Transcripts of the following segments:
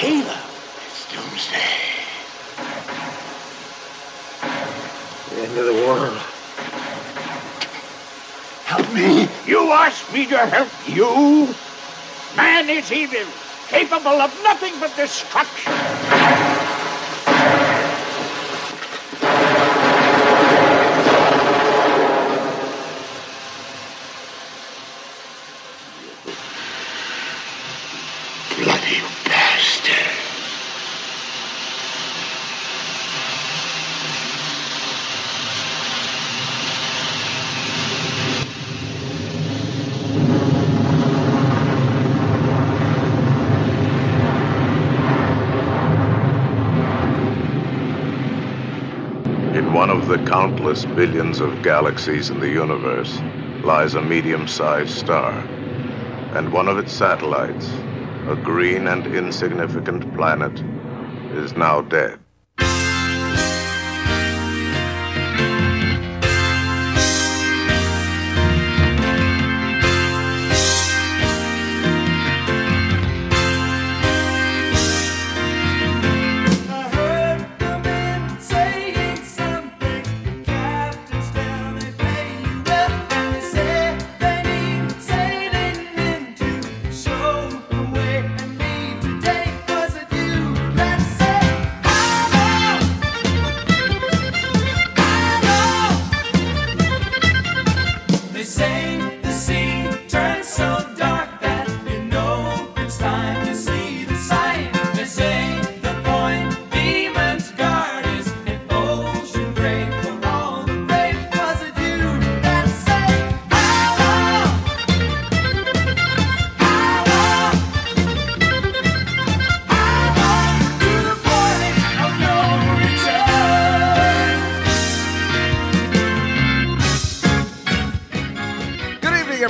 Caleb. It's doomsday. The end of the world. Help me. You ask me to help you? Man is evil, capable of nothing but destruction. Bloody bastard. In one of the countless billions of galaxies in the universe lies a medium sized star. And one of its satellites, a green and insignificant planet, is now dead.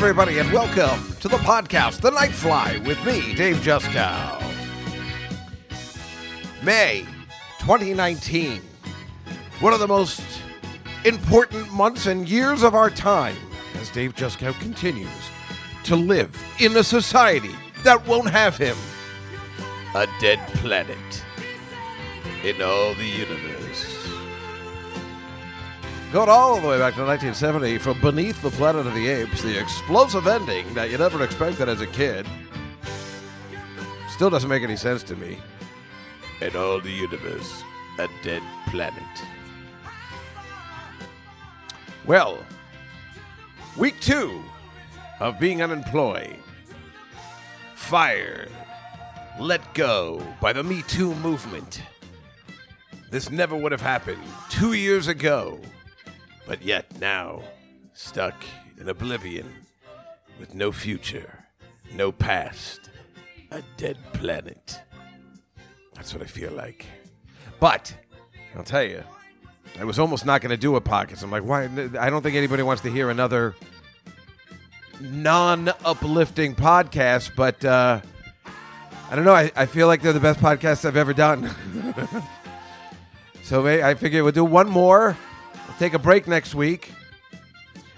Everybody, and welcome to the podcast, The Night Fly, with me, Dave Juskow. May 2019, one of the most important months and years of our time, as Dave Juskow continues to live in a society that won't have him. A dead planet in all the universe. Going all the way back to 1970 from Beneath the Planet of the Apes, the explosive ending that you never expected as a kid. Still doesn't make any sense to me. In all the universe, a dead planet. Well, week two of being unemployed, fired, let go by the Me Too movement. This never would have happened two years ago, but yet now stuck in oblivion with no future, no past, a dead planet. That's what I feel like. But I'll tell you, I was almost not going to do a podcast. I'm like, why? I don't think anybody wants to hear another non-uplifting podcast. But uh, I don't know. I, I feel like they're the best podcasts I've ever done. so I figure we'll do one more. We'll take a break next week.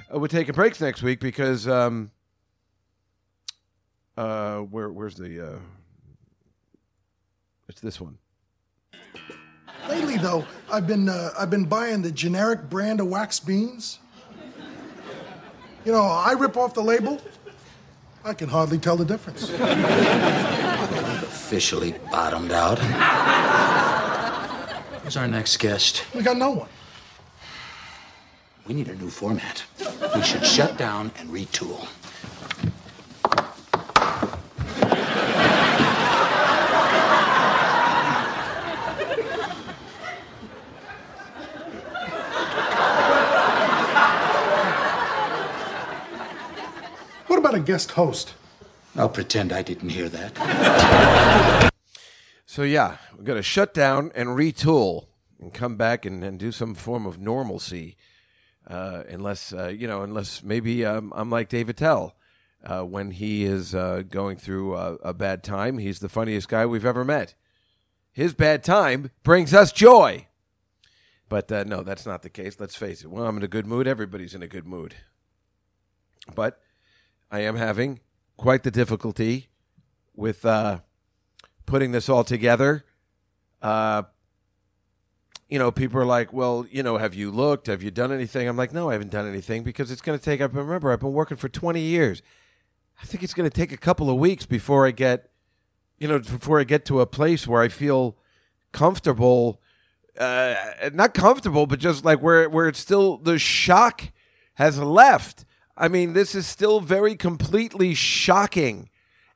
Uh, we're taking breaks next week because um, uh, where where's the uh, it's this one. Lately, though, I've been uh, I've been buying the generic brand of wax beans. You know, I rip off the label. I can hardly tell the difference. officially bottomed out. Who's our next guest? We got no one. We need a new format. We should shut down and retool. What about a guest host? I'll pretend I didn't hear that. So yeah, we're gonna shut down and retool and come back and, and do some form of normalcy. Uh, unless uh, you know, unless maybe um, I'm like Dave Attell. Uh, when he is uh, going through a, bad time, he's the funniest guy we've ever met. His bad time brings us joy. But uh, no, that's not the case. Let's face it. When I'm in a good mood, everybody's in a good mood. But I am having quite the difficulty with uh, putting this all together. You know, people are like, well, you know, have you looked? Have you done anything? I'm like, no, I haven't done anything because it's going to take, I remember, I've been working for 20 years. I think it's going to take a couple of weeks before I get, you know, before I get to a place where I feel comfortable, uh, not comfortable, but just like where, where it's still, the shock has left. I mean, this is still very completely shocking.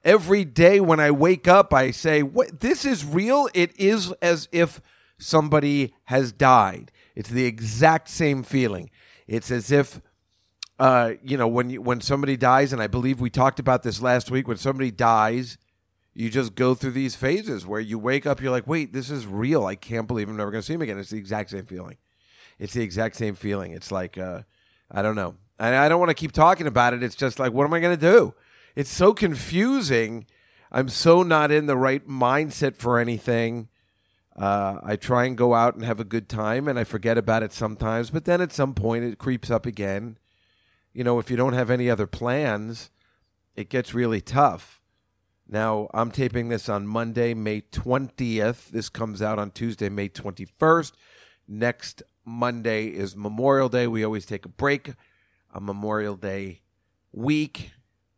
Every day when I wake up, I say, "What? This is real." It is as if somebody has died. It's the exact same feeling. It's as if, uh, you know, when you, when somebody dies, and I believe we talked about this last week. When somebody dies, you just go through these phases where you wake up, you're like, "Wait, this is real. I can't believe I'm never going to see him again." It's the exact same feeling. It's the exact same feeling. It's like, uh, I don't know. I, I don't want to keep talking about it. It's just like, what am I going to do? It's so confusing. I'm so not in the right mindset for anything. Uh, I try and go out and have a good time, and I forget about it sometimes. But then at some point, it creeps up again. You know, if you don't have any other plans, it gets really tough. Now, I'm taping this on Monday, May 20th. This comes out on Tuesday, May 21st. Next Monday is Memorial Day. We always take a break on Memorial Day week.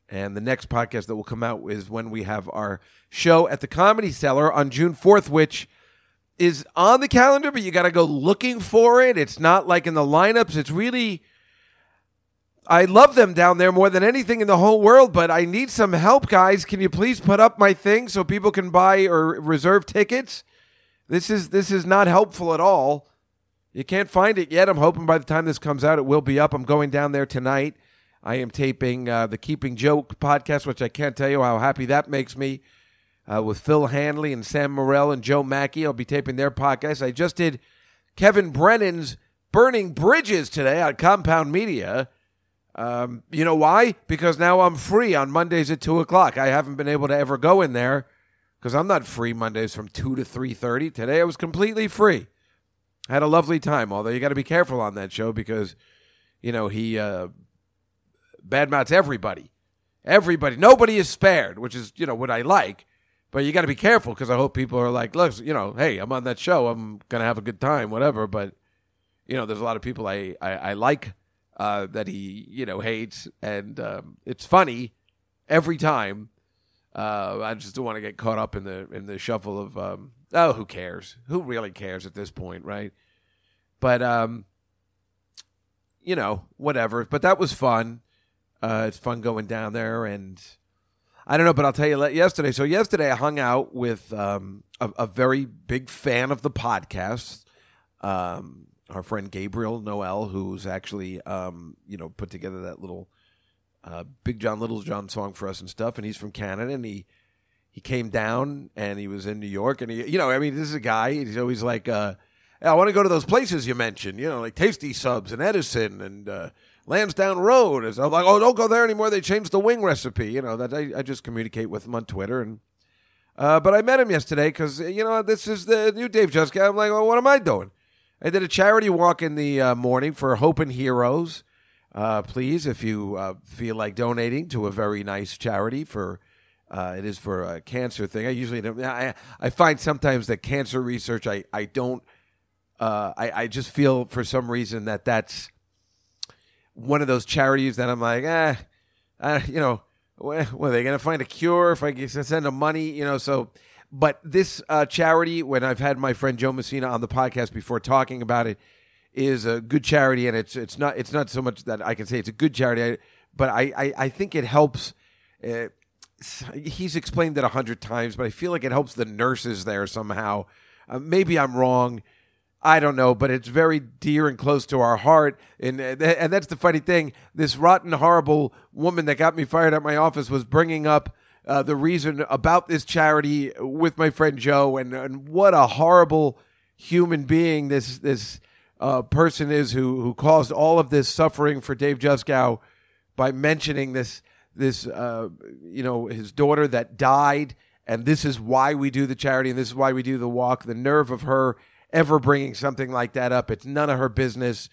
And the next podcast that will come out is when we have our show at the Comedy Cellar on June 4th, which is on the calendar, but you got to go looking for it. It's not like in the lineups. It's really. I love them down there more than anything in the whole world, but I need some help, guys. Can you please put up my thing so people can buy or reserve tickets? This is this is not helpful at all. You can't find it yet. I'm hoping by the time this comes out, it will be up. I'm going down there tonight. I am taping uh, the Keeping Joke podcast, which I can't tell you how happy that makes me. Uh, with Phil Hanley and Sam Morril and Joe Machi, I'll be taping their podcast. I just did Kevin Brennan's Burning Bridges today on Compound Media. Um, you know why? Because now I'm free on Mondays at two o'clock. I haven't been able to ever go in there because I'm not free Mondays from two to three thirty. Today I was completely free. Had a lovely time. Although you got to be careful on that show because you know he uh, badmouths everybody. Everybody, nobody is spared, which is you know what I like. But you got to be careful because I hope people are like, look, you know, hey, I'm on that show. I'm gonna have a good time, whatever. But you know, there's a lot of people I I, I like uh, that he you know hates, and um, it's funny every time. Uh, I just don't want to get caught up in the in the shuffle of um, oh, who cares? Who really cares at this point, right? But um, you know, whatever. But that was fun. Uh, it's fun going down there, and I don't know, but I'll tell you yesterday. So yesterday, I hung out with um, a, a very big fan of the podcast, um, our friend Gabriel Noel, who's actually um, you know put together that little uh, Big John Little John song for us and stuff. And he's from Canada, and he he came down and he was in New York, and he you know I mean this is a guy. He's always like. Uh, I want to go to those places you mentioned, you know, like Tasty Subs and Edison and uh, Lansdowne Road. And I'm like, oh, don't go there anymore. They changed the wing recipe. You know, that I, I just communicate with him on Twitter. And uh, but I met him yesterday because you know this is the new Dave Juskow. I'm like, well, what am I doing? I did a charity walk in the uh, morning for Hope and Heroes. Uh, please, if you uh, feel like donating to a very nice charity for. Uh, it is for a cancer thing. I usually don't. I, I find sometimes that cancer research, I, I don't uh, I, I just feel for some reason that that's one of those charities that I'm like, eh, you know, well, are they going to find a cure if I send them money? You know, so. But this uh, charity, when I've had my friend Joe Messina on the podcast before talking about it, is a good charity, and it's it's not it's not so much that I can say it's a good charity, but I I, I think it helps. Uh, he's explained it a hundred times, but I feel like it helps the nurses there somehow. Uh, maybe I'm wrong. I don't know, but it's very dear and close to our heart. And and that's the funny thing. This rotten, horrible woman that got me fired at my office was bringing up uh, the reason about this charity with my friend Joe, and, and what a horrible human being this this uh, person is who who caused all of this suffering for Dave Juskow by mentioning this this uh, you know his daughter that died, and this is why we do the charity, and this is why we do the walk. The nerve of her ever bringing something like that up. It's none of her business.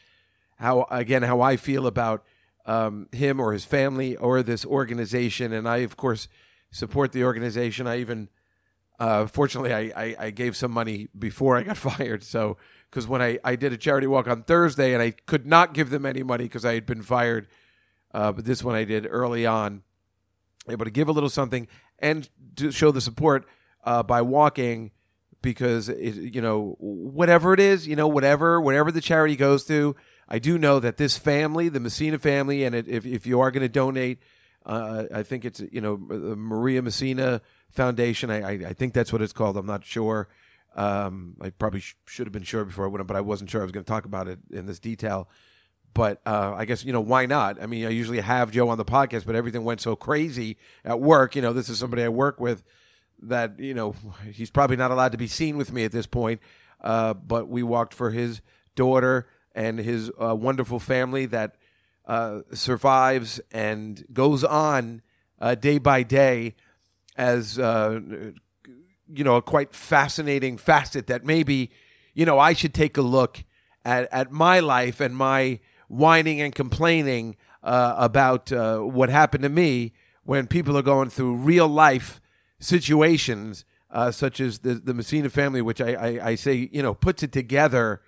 How again, how I feel about um, him or his family or this organization, and I of course support the organization. I even Uh, fortunately, I, I, I gave some money before I got fired. So, because when I, I did a charity walk on Thursday and I could not give them any money because I had been fired, uh, but this one I did early on, able to give a little something and to show the support uh, by walking because it, you know whatever it is, you know whatever whatever the charity goes to, I do know that this family, the Messina family, and it, if if you are going to donate, uh, I think it's you know the Maria Messina Foundation. I, I I think that's what it's called. I'm not sure. Um, I probably sh- should have been sure before I went, but I wasn't sure I was going to talk about it in this detail. But uh, I guess you know why not? I mean, I usually have Joe on the podcast, but everything went so crazy at work. You know, this is somebody I work with that you know he's probably not allowed to be seen with me at this point. Uh, but we walked for his daughter and his uh, wonderful family that uh, survives and goes on uh, day by day as uh, you know a quite fascinating facet that maybe you know I should take a look at at my life and my whining and complaining uh, about what happened to me when people are going through real life situations uh, such as the the Messina family, which I, I I say you know puts it together,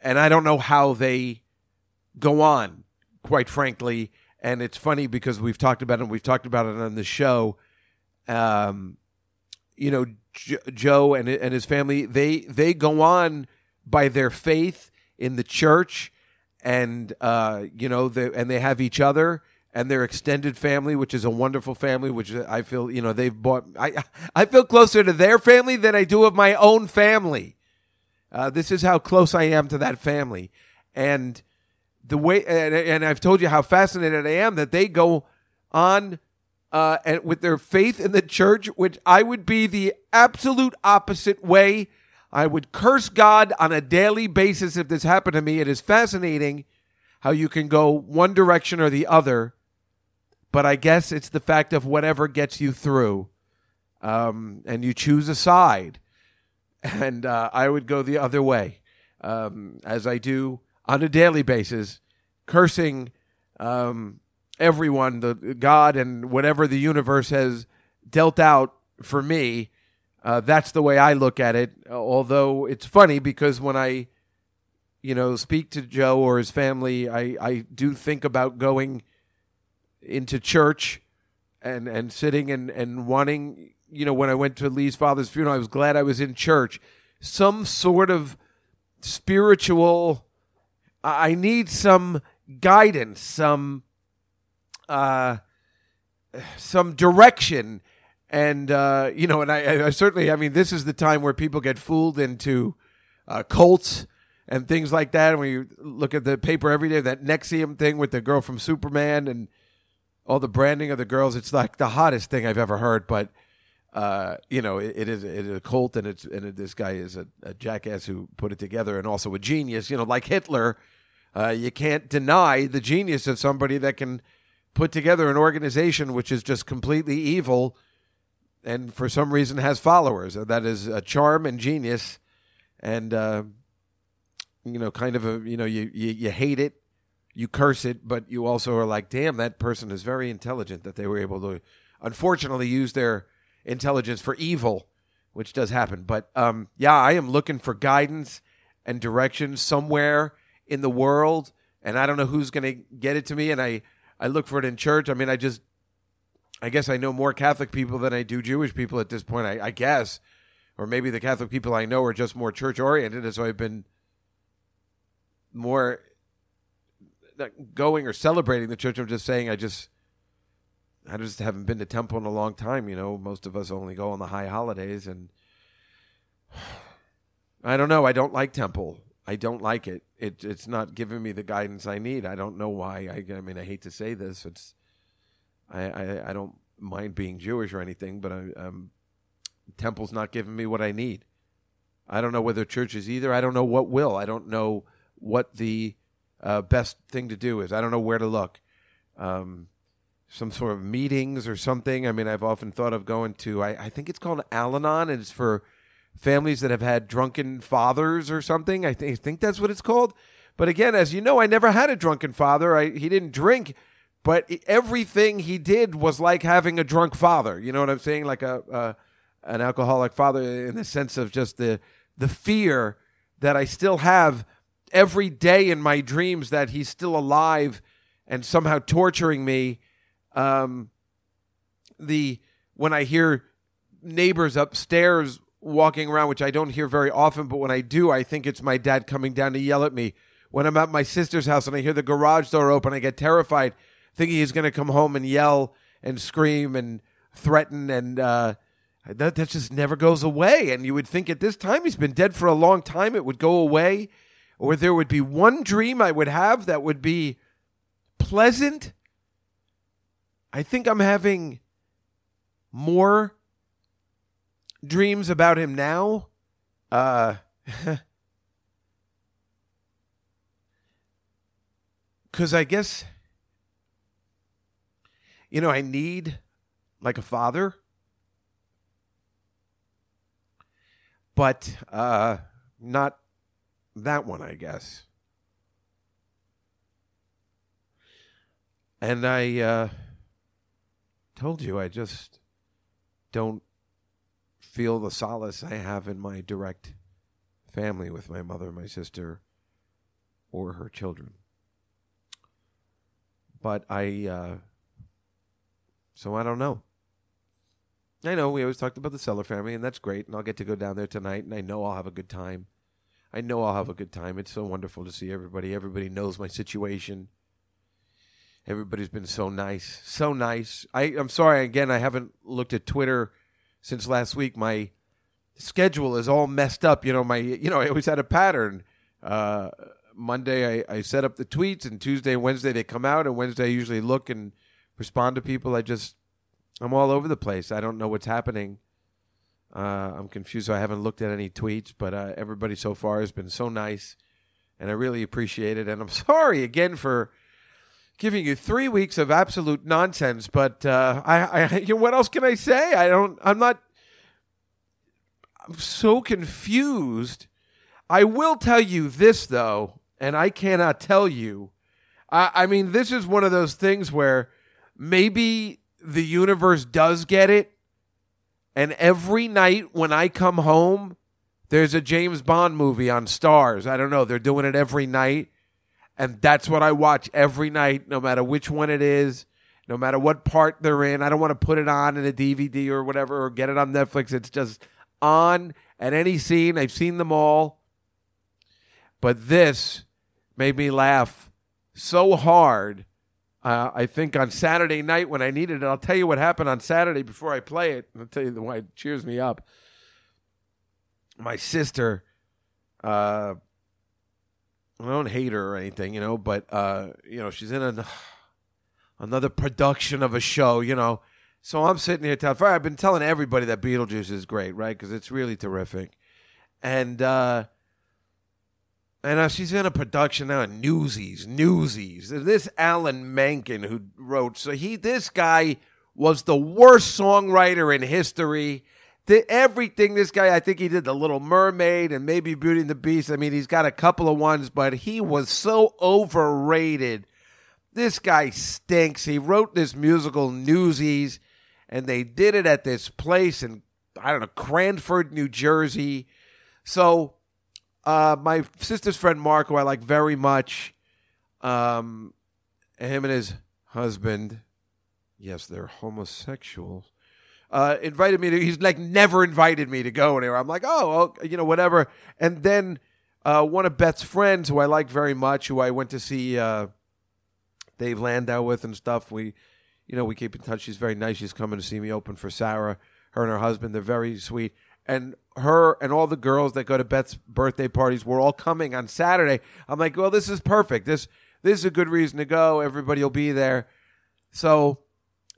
and I don't know how they go on, quite frankly. And it's funny because we've talked about it. We've talked about it on the show. Um, you know, Joe and and his family they they go on by their faith in the church, and uh, you know, they, and they have each other and their extended family, which is a wonderful family. Which I feel you know they've bought. I I feel closer to their family than I do of my own family. Uh, this is how close I am to that family, and the way and, and I've told you how fascinated I am that they go on uh, and with their faith in the church, which I would be the absolute opposite way. I would curse God on a daily basis if this happened to me. It is fascinating how you can go one direction or the other, but I guess it's the fact of whatever gets you through, um, and you choose a side. And uh, I would go the other way, um, as I do on a daily basis, cursing um, everyone, the God and whatever the universe has dealt out for me. Uh, that's the way I look at it. Although it's funny because when I, you know, speak to Joe or his family, I, I do think about going into church and, and sitting and, and wanting, you know, when I went to Lee's father's funeral, I was glad I was in church. Some sort of spiritual, I need some guidance, some uh, some direction, and uh, you know, and I, I certainly, I mean, this is the time where people get fooled into uh, cults and things like that. And when you look at the paper every day, that NXIVM thing with the girl from Superman and all the branding of the girls, it's like the hottest thing I've ever heard. But uh, you know, it, it is it is a cult, and it's and it, this guy is a, a jackass who put it together, and also a genius. You know, like Hitler, uh, you can't deny the genius of somebody that can put together an organization which is just completely evil, and for some reason has followers. Uh, That is a charm and genius, and uh, you know, kind of a you know, you, you you hate it, you curse it, but you also are like, damn, that person is very intelligent that they were able to, unfortunately, use their intelligence for evil, which does happen. But um, yeah, I am looking for guidance and direction somewhere in the world, and I don't know who's going to get it to me. And I I look for it in church. I mean, I just I guess I know more Catholic people than I do Jewish people at this point. I, I guess, or maybe the Catholic people I know are just more church oriented, and so I've been more not going or celebrating the church. I'm just saying I just I just haven't been to temple in a long time. You know, most of us only go on the high holidays, and I don't know. I don't like temple. I don't like it. It it's not giving me the guidance I need. I don't know why. I, I mean, I hate to say this. It's I, I, I don't mind being Jewish or anything, but I, um, temple's not giving me what I need. I don't know whether church is either. I don't know what will. I don't know what the uh, best thing to do is. I don't know where to look. Um, some sort of meetings or something. I mean, I've often thought of going to. I, I think it's called Al-Anon, and it's for families that have had drunken fathers or something. I think, I think that's what it's called. But again, as you know, I never had a drunken father. I, he didn't drink, but everything he did was like having a drunk father. You know what I'm saying? Like a an alcoholic father in the sense of just the the fear that I still have every day in my dreams that he's still alive and somehow torturing me. Um, the when I hear neighbors upstairs walking around, which I don't hear very often, but when I do, I think it's my dad coming down to yell at me. When I'm at my sister's house and I hear the garage door open, I get terrified, thinking he's going to come home and yell and scream and threaten, and uh, that that just never goes away. And you would think at this time he's been dead for a long time, it would go away, or there would be one dream I would have that would be pleasant. I think I'm having more dreams about him now. Uh cuz I guess you know, I need like a father. But uh not that one, I guess. And I uh told you I just don't feel the solace I have in my direct family with my mother, my sister, or her children. But I, uh, so I don't know. I know we always talked about the Cellar family, and that's great, and I'll get to go down there tonight, and I know I'll have a good time. I know I'll have a good time. It's so wonderful to see everybody. Everybody knows my situation. Everybody's been so nice, so nice. I, I'm sorry again. I haven't looked at Twitter since last week. My schedule is all messed up. You know, my you know I always had a pattern. Uh, Monday I, I set up the tweets, and Tuesday Wednesday they come out, and Wednesday I usually look and respond to people. I just I'm all over the place. I don't know what's happening. Uh, I'm confused. So I haven't looked at any tweets, but uh, everybody so far has been so nice, and I really appreciate it. And I'm sorry again for giving you three weeks of absolute nonsense. But uh, I, I, you know, what else can I say? I don't. I'm not. I'm so confused. I will tell you this though, and I cannot tell you. I, I mean, this is one of those things where maybe the universe does get it, and every night when I come home, there's a James Bond movie on Starz. I don't know. They're doing it every night and that's what I watch every night, no matter which one it is, no matter what part they're in. I don't want to put it on in a DVD or whatever or get it on Netflix. It's just on at any scene. I've seen them all. But this made me laugh so hard. Uh, I think on Saturday night when I needed it, I'll tell you what happened on Saturday before I play it. I'll tell you the why it cheers me up. My sister, uh, I don't hate her or anything, you know, but uh, you know, she's in an, another production of a show, you know. So I'm sitting here telling. I've been telling everybody that Beetlejuice is great, right? Because it's really terrific, and uh, and she's in a production now, Newsies, Newsies. This Alan Menken who wrote, so he, this guy was the worst songwriter in history the, everything this guy, I think he did The Little Mermaid and maybe Beauty and the Beast. I mean, he's got a couple of ones, but he was so overrated. This guy stinks. He wrote this musical Newsies, and they did it at this place in I don't know Cranford, New Jersey. So, uh, my sister's friend Mark, who I like very much, um, him and his husband, yes, they're homosexuals uh, invited me to. He's like never invited me to go anywhere. I'm like, oh, you know, whatever. And then uh, one of Beth's friends, who I like very much, who I went to see uh, Dave Landau with and stuff. We, you know, we keep in touch. She's very nice. She's coming to see me open for Sarah. Her and her husband, they're very sweet. And her and all the girls that go to Beth's birthday parties were all coming on Saturday. I'm like, well, this is perfect. This this is a good reason to go. Everybody will be there. So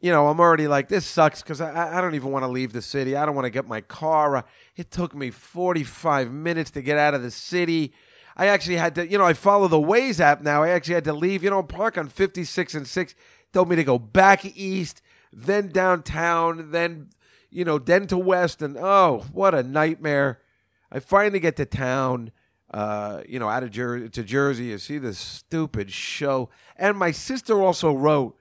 you know, I'm already like, this sucks because I, I don't even want to leave the city. I don't want to get my car. It took me 45 minutes to get out of the city. I actually had to, you know, I follow the Waze app now. I actually had to leave, you know, park on 56 and 6. Told me to go back east, then downtown, then, you know, to west. And oh, what a nightmare. I finally get to town, uh, you know, out of Jersey to Jersey. You see this stupid show. And my sister also wrote,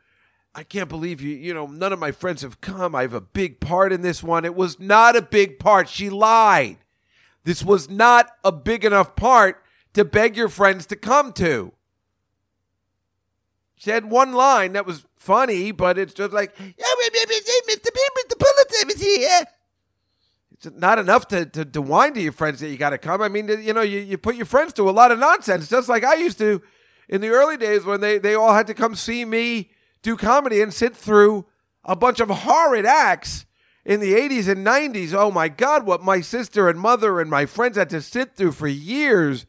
I can't believe you, you know, none of my friends have come. I have a big part in this one. It was not a big part. She lied. This was not a big enough part to beg your friends to come to. She had one line that was funny, but it's just like, yeah, is here. Eh? It's not enough to, to, to whine to your friends that you got to come. I mean, you know, you, you put your friends to a lot of nonsense, just like I used to in the early days when they, they all had to come see me do comedy and sit through a bunch of horrid acts in the 80s and 90s. Oh my God, what my sister and mother and my friends had to sit through for years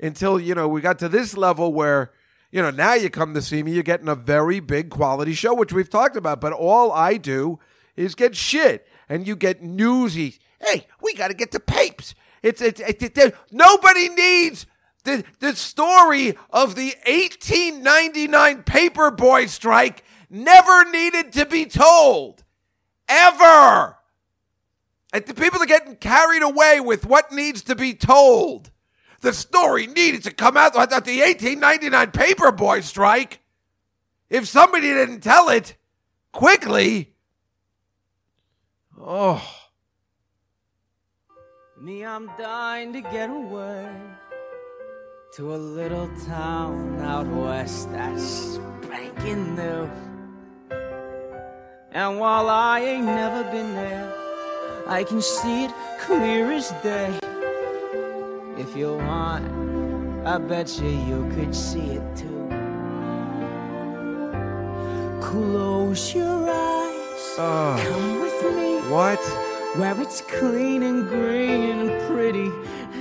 until, you know, we got to this level where, you know, now you come to see me, you're getting a very big quality show, which we've talked about. But all I do is get shit and you get newsy. Hey, we got to get the papes. It's, it's, it's, it's nobody needs the, the story of the 1899 paperboy strike never needed to be told. Ever. And the people are getting carried away with what needs to be told. The story needed to come out about the 1899 paperboy strike. If somebody didn't tell it quickly, oh. Me, I'm dying to get away to a little town out west that's spanking new. And while I ain't never been there, I can see it clear as day. If you want, I bet you you could see it too. Close your eyes, Oh. come with What? where it's clean and green and pretty,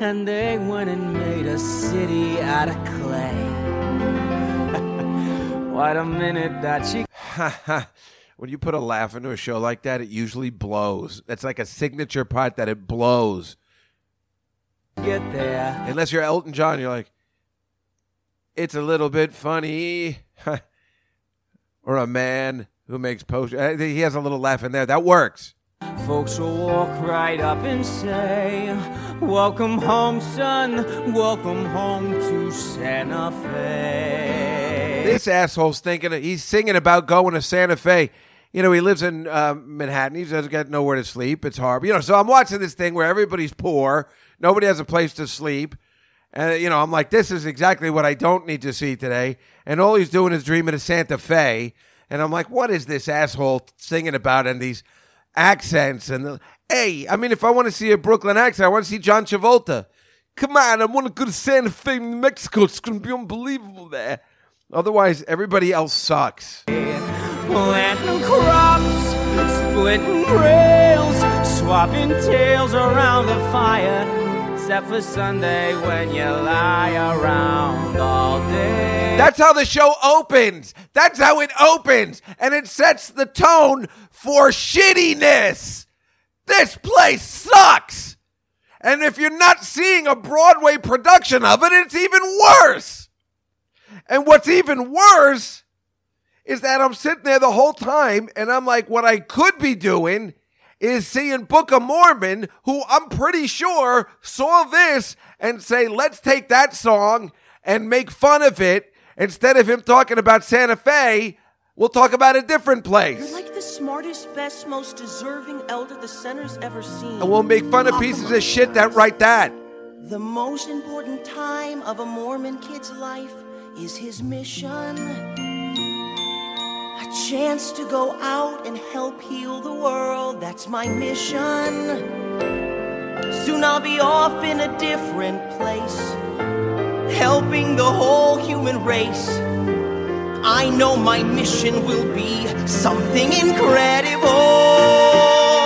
and they went and made a city out of clay. what a minute that she when you put a laugh into a show like that, it usually blows. That's like a signature part that it blows. get there. Unless you're Elton John, you're like, it's a little bit funny. or a man who makes posters. Uh, he has a little laugh in there. That works. Folks will walk right up and say, Welcome home, son. Welcome home to Santa Fe. This asshole's thinking he's singing about going to Santa Fe. You know, he lives in uh, Manhattan. He doesn't get nowhere to sleep. It's horrible. You know, so I'm watching this thing where everybody's poor, nobody has a place to sleep, and you know, I'm like, this is exactly what I don't need to see today. And all he's doing is dreaming of Santa Fe. And I'm like, what is this asshole singing about? And these accents and the, hey, I mean, if I want to see a Brooklyn accent, I want to see John Travolta. Come on, I want to go to Santa Fe, Mexico. It's going to be unbelievable there. Otherwise, everybody else sucks. planting crops, splitting rails, swapping tails around the fire. Except for Sunday when you lie around all day. That's how the show opens. That's how it opens. And it sets the tone for shittiness. This place sucks. And if you're not seeing a Broadway production of it, it's even worse. And what's even worse is that I'm sitting there the whole time and I'm like, what I could be doing is seeing Book of Mormon, who I'm pretty sure saw this and say, let's take that song and make fun of it. Instead of him talking about Santa Fe, we'll talk about a different place. You're like the smartest, best, most deserving elder the center's ever seen. And we'll make fun of pieces of shit that write that. The most important time of a Mormon kid's life is his mission. A chance to go out and help heal the world, that's my mission. Soon I'll be off in a different place, helping the whole human race. I know my mission will be something incredible.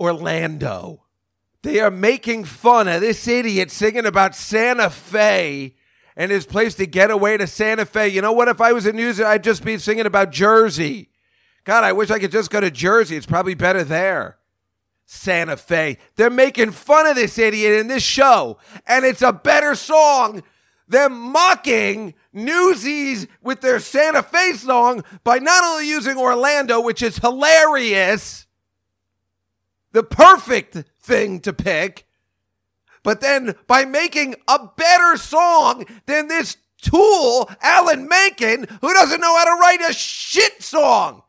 Orlando. They are making fun of this idiot singing about Santa Fe and his place to get away to Santa Fe. You know what? If I was a news, I'd just be singing about Jersey. God, I wish I could just go to Jersey. It's probably better there. Santa Fe. They're making fun of this idiot in this show, and it's a better song than mocking Newsies with their Santa Fe song by not only using Orlando, which is hilarious, the perfect thing to pick, but then by making a better song than this tool, Alan Menken, who doesn't know how to write a shit song.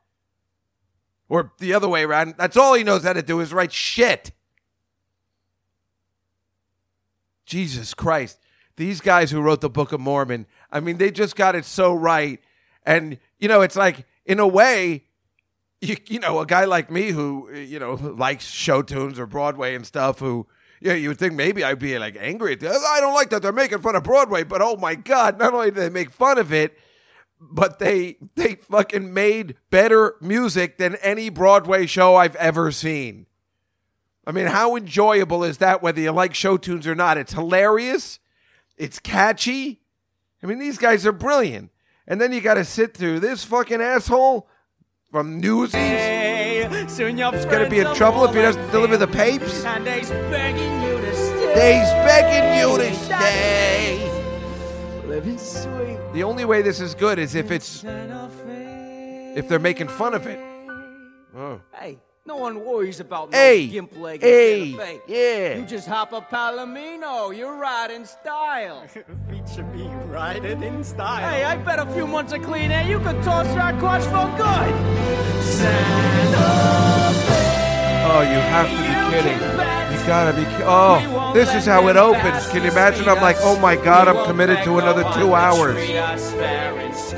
Or the other way around. That's all he knows how to do is write shit. Jesus Christ. These guys who wrote the Book of Mormon, I mean, they just got it so right. And, you know, it's like, in a way, you, you know, a guy like me who, you know, likes show tunes or Broadway and stuff, who, yeah, you would think maybe I'd be like angry at this. I don't like that they're making fun of Broadway, but oh my God, not only do they make fun of it, but they they fucking made better music than any Broadway show I've ever seen. I mean, how enjoyable is that whether you like show tunes or not? It's hilarious. It's catchy. I mean, these guys are brilliant. And then you got to sit through this fucking asshole from Newsies. Your He's gonna be in trouble if he doesn't deliver the papes. And they's begging you to stay. He's begging you to stay. Living sweet. The only way this is good is if it's if they're making fun of it. Oh. Hey, no one worries about no Hey, gimp leg hey, in Santa Fe. yeah. You just hop a Palomino. You're riding style. Feature me riding in style. hey, I bet a few months of clean air you could toss our quads for good. Santa Fe. Oh, you have to be kidding. You gotta be. Ki- oh, this is how it opens. Can you imagine? I'm like, oh my god, I'm committed to another two hours.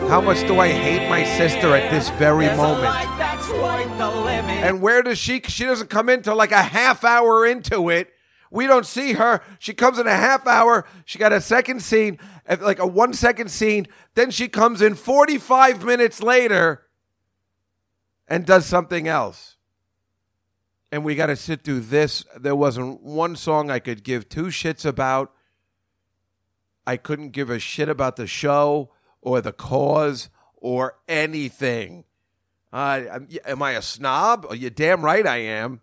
How much do I hate my sister at this very moment? And where does she? She doesn't come in till like a half hour into it. We don't see her. She comes in a half hour. She got a second scene, like a one second scene. Then she comes in 45 minutes later and does something else. And we got to sit through this. There wasn't one song I could give two shits about. I couldn't give a shit about the show or the cause or anything. Uh, am- I a snob? Oh, you damn right I am.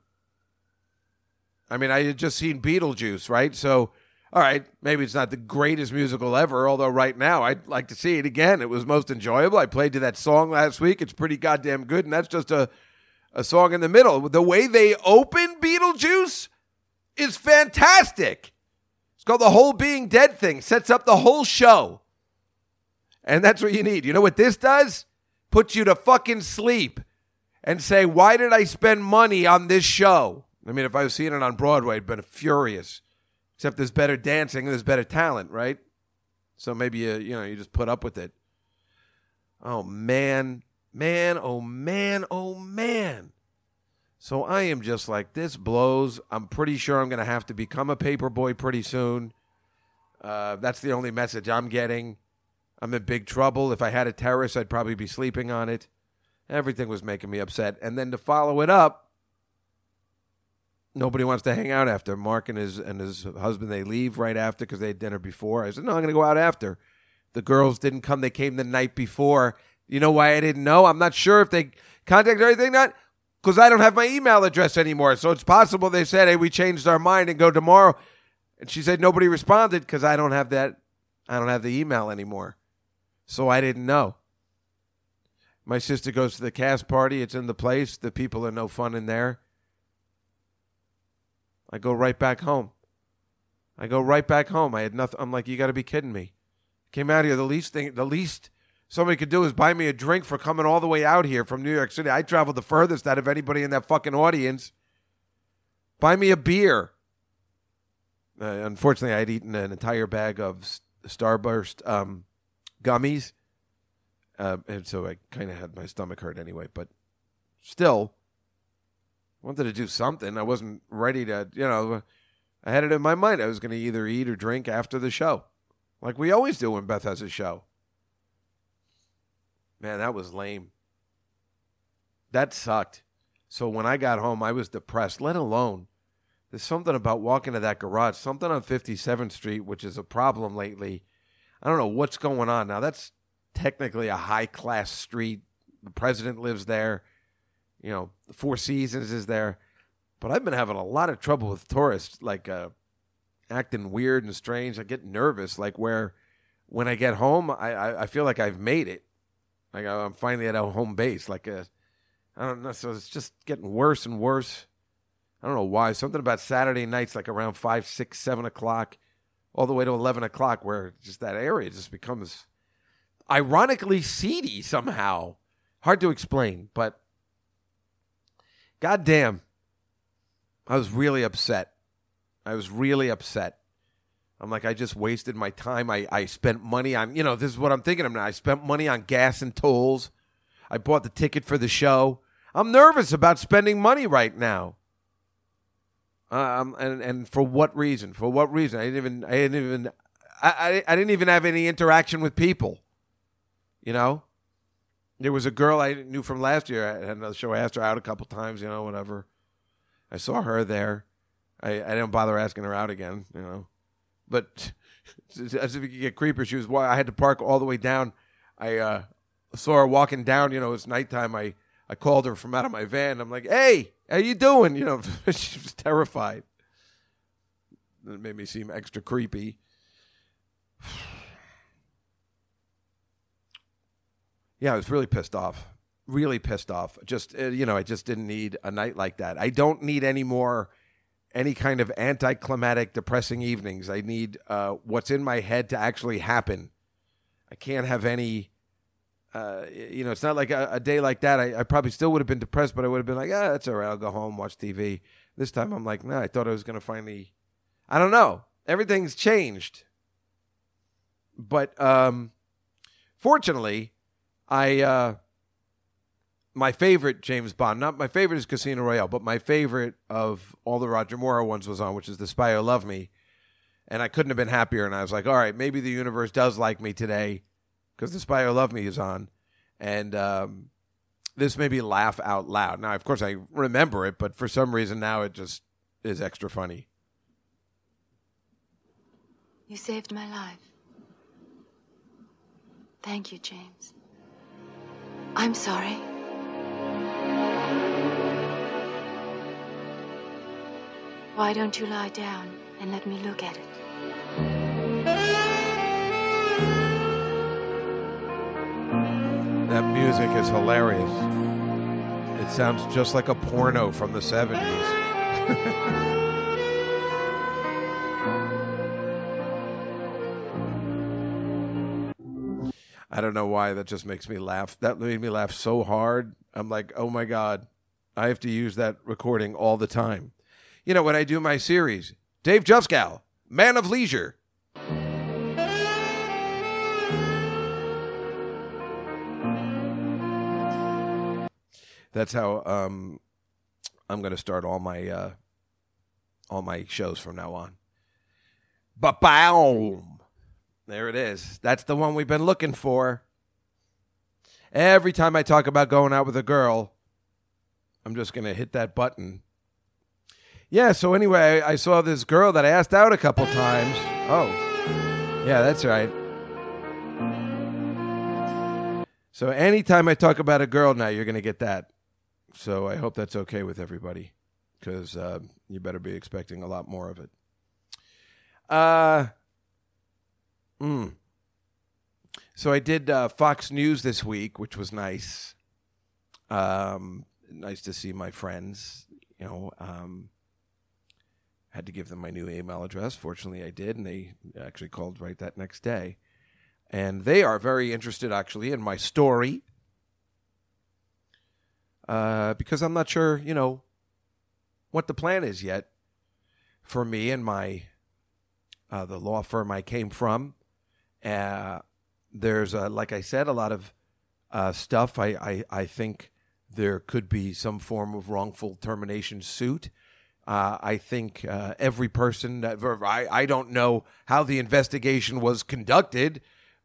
I mean, I had just seen Beetlejuice, right? So, all right, maybe it's not the greatest musical ever, although right now I'd like to see it again. It was most enjoyable. I played to that song last week. It's pretty goddamn good, and that's just a, a song in the middle. The way they open Beetlejuice is fantastic. It's called the whole being dead thing, sets up the whole show. And that's what you need. You know what this does? Puts you to fucking sleep and say, why did I spend money on this show? I mean, if I was seeing it on Broadway, I'd been furious. Except there's better dancing, and there's better talent, right? So maybe you, you know, you just put up with it. Oh man, man, oh man, oh man. So I am just like this blows. I'm pretty sure I'm going to have to become a paper boy pretty soon. Uh, that's the only message I'm getting. I'm in big trouble. If I had a terrace, I'd probably be sleeping on it. Everything was making me upset. And then to follow it up, nobody wants to hang out after. Mark and his and his husband they leave right after because they had dinner before. I said, no, I'm going to go out after. The girls didn't come; they came the night before. You know why I didn't know? I'm not sure if they contacted or anything. Not because I don't have my email address anymore. So it's possible they said, "Hey, we changed our mind and go tomorrow." And she said nobody responded because I don't have that. I don't have the email anymore. So I didn't know. My sister goes to the cast party. It's in the place. The people are no fun in there. I go right back home. I go right back home. I had nothing. I'm like, you got to be kidding me. Came out here. The least thing, the least somebody could do is buy me a drink for coming all the way out here from New York City. I traveled the furthest out of anybody in that fucking audience. Buy me a beer. Uh, unfortunately, I'd eaten an entire bag of Starburst um, gummies, uh, and so I kind of had my stomach hurt anyway. But still, wanted to do something. I wasn't ready to, you know, I had it in my mind I was going to either eat or drink after the show, like we always do when Beth has a show. Man, that was lame. That sucked. So when I got home, I was depressed, let alone There's something about walking to that garage, something on 57th Street, which is a problem lately. I don't know what's going on. Now, that's technically a high class street. The president lives there. You know, the Four Seasons is there. But I've been having a lot of trouble with tourists, like uh, acting weird and strange. I get nervous, like where when I get home, I, I, I feel like I've made it. Like I'm finally at a home base. Like a, I don't know. So it's just getting worse and worse. I don't know why. Something about Saturday nights, like around five, six, seven o'clock, all the way to eleven o'clock, where just that area just becomes ironically seedy somehow. Hard to explain, but goddamn, I was really upset. I was really upset. I'm like, I just wasted my time. I, I spent money on, you know, this is what I'm thinking of now. I spent money on gas and tolls. I bought the ticket for the show. I'm nervous about spending money right now. Um, and and for what reason? For what reason? I didn't even I didn't even I, I, I didn't even have any interaction with people. You know, there was a girl I knew from last year. I had another show. I asked her out a couple times. You know, whatever. I saw her there. I I didn't bother asking her out again. You know, but as if you could get creeper, she was. I had to park all the way down. I uh, saw her walking down. You know, it's nighttime. I I called her from out of my van. I'm like, "Hey, how you doing?" You know, she was terrified. It made me seem extra creepy. Yeah, I was really pissed off. Really pissed off. Just uh, you know, I just didn't need a night like that. I don't need any more any kind of anticlimactic, depressing evenings. I need uh, what's in my head to actually happen. I can't have any. Uh, you know, it's not like a, a day like that. I, I, probably still would have been depressed, but I would have been like, ah, that's all right. I'll go home, watch TV. This time I'm like, no, nah, I thought I was going to finally. I don't know. Everything's changed. But um, fortunately, I uh, my favorite James Bond, not my favorite is Casino Royale, but my favorite of all the Roger Moore ones was on, which is The Spy Who Loved Me. And I couldn't have been happier. And I was like, all right, maybe the universe does like me today because The Spy Who Loved Me is on. And um, this made me laugh out loud. Now, of course, I remember it, but for some reason now it just is extra funny. You saved my life. Thank you, James. I'm sorry. Why don't you lie down and let me look at it? That music is hilarious. It sounds just like a porno from the 70s. I don't know why that just makes me laugh. That made me laugh so hard. I'm like, oh my God, I have to use that recording all the time. You know, when I do my series, Dave Juskow, Man of Leisure. That's how um, I'm going to start all my uh, all my shows from now on. Ba boom. There it is. That's the one we've been looking for. Every time I talk about going out with a girl, I'm just going to hit that button. Yeah, so anyway, I saw this girl that I asked out a couple times. Oh, yeah, that's right. So anytime I talk about a girl now, you're going to get that. So I hope that's okay with everybody because uh, you better be expecting a lot more of it. Uh, mm. So I did uh, Fox News this week, which was nice. Um, nice to see my friends. You know, um, had to give them my new email address. Fortunately, I did, and they actually called right that next day. And they are very interested, actually, in my story uh, because I'm not sure, you know, what the plan is yet for me and my uh, the law firm I came from. Uh, there's, like I said, a lot of uh, stuff. I, I, I think there could be some form of wrongful termination suit. Uh, I think uh, every person that I, I don't know how the investigation was conducted,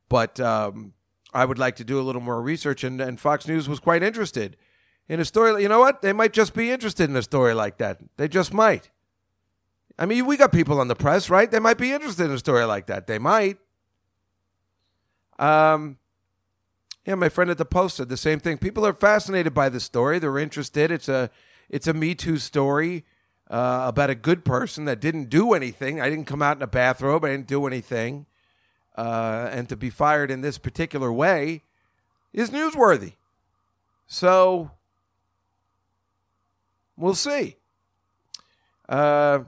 but um, I would like to do a little more research. And, and Fox News was quite interested in a story. You know what? They might just be interested in a story like that. They just might. I mean, we got people on the press, right? They might be interested in a story like that. They might. Um, yeah, my friend at the Post said the same thing. People are fascinated by the story. They're interested. It's a it's a Me Too story uh, about a good person that didn't do anything. I didn't come out in a bathrobe. I didn't do anything. Uh, and to be fired in this particular way is newsworthy. So we'll see. Uh,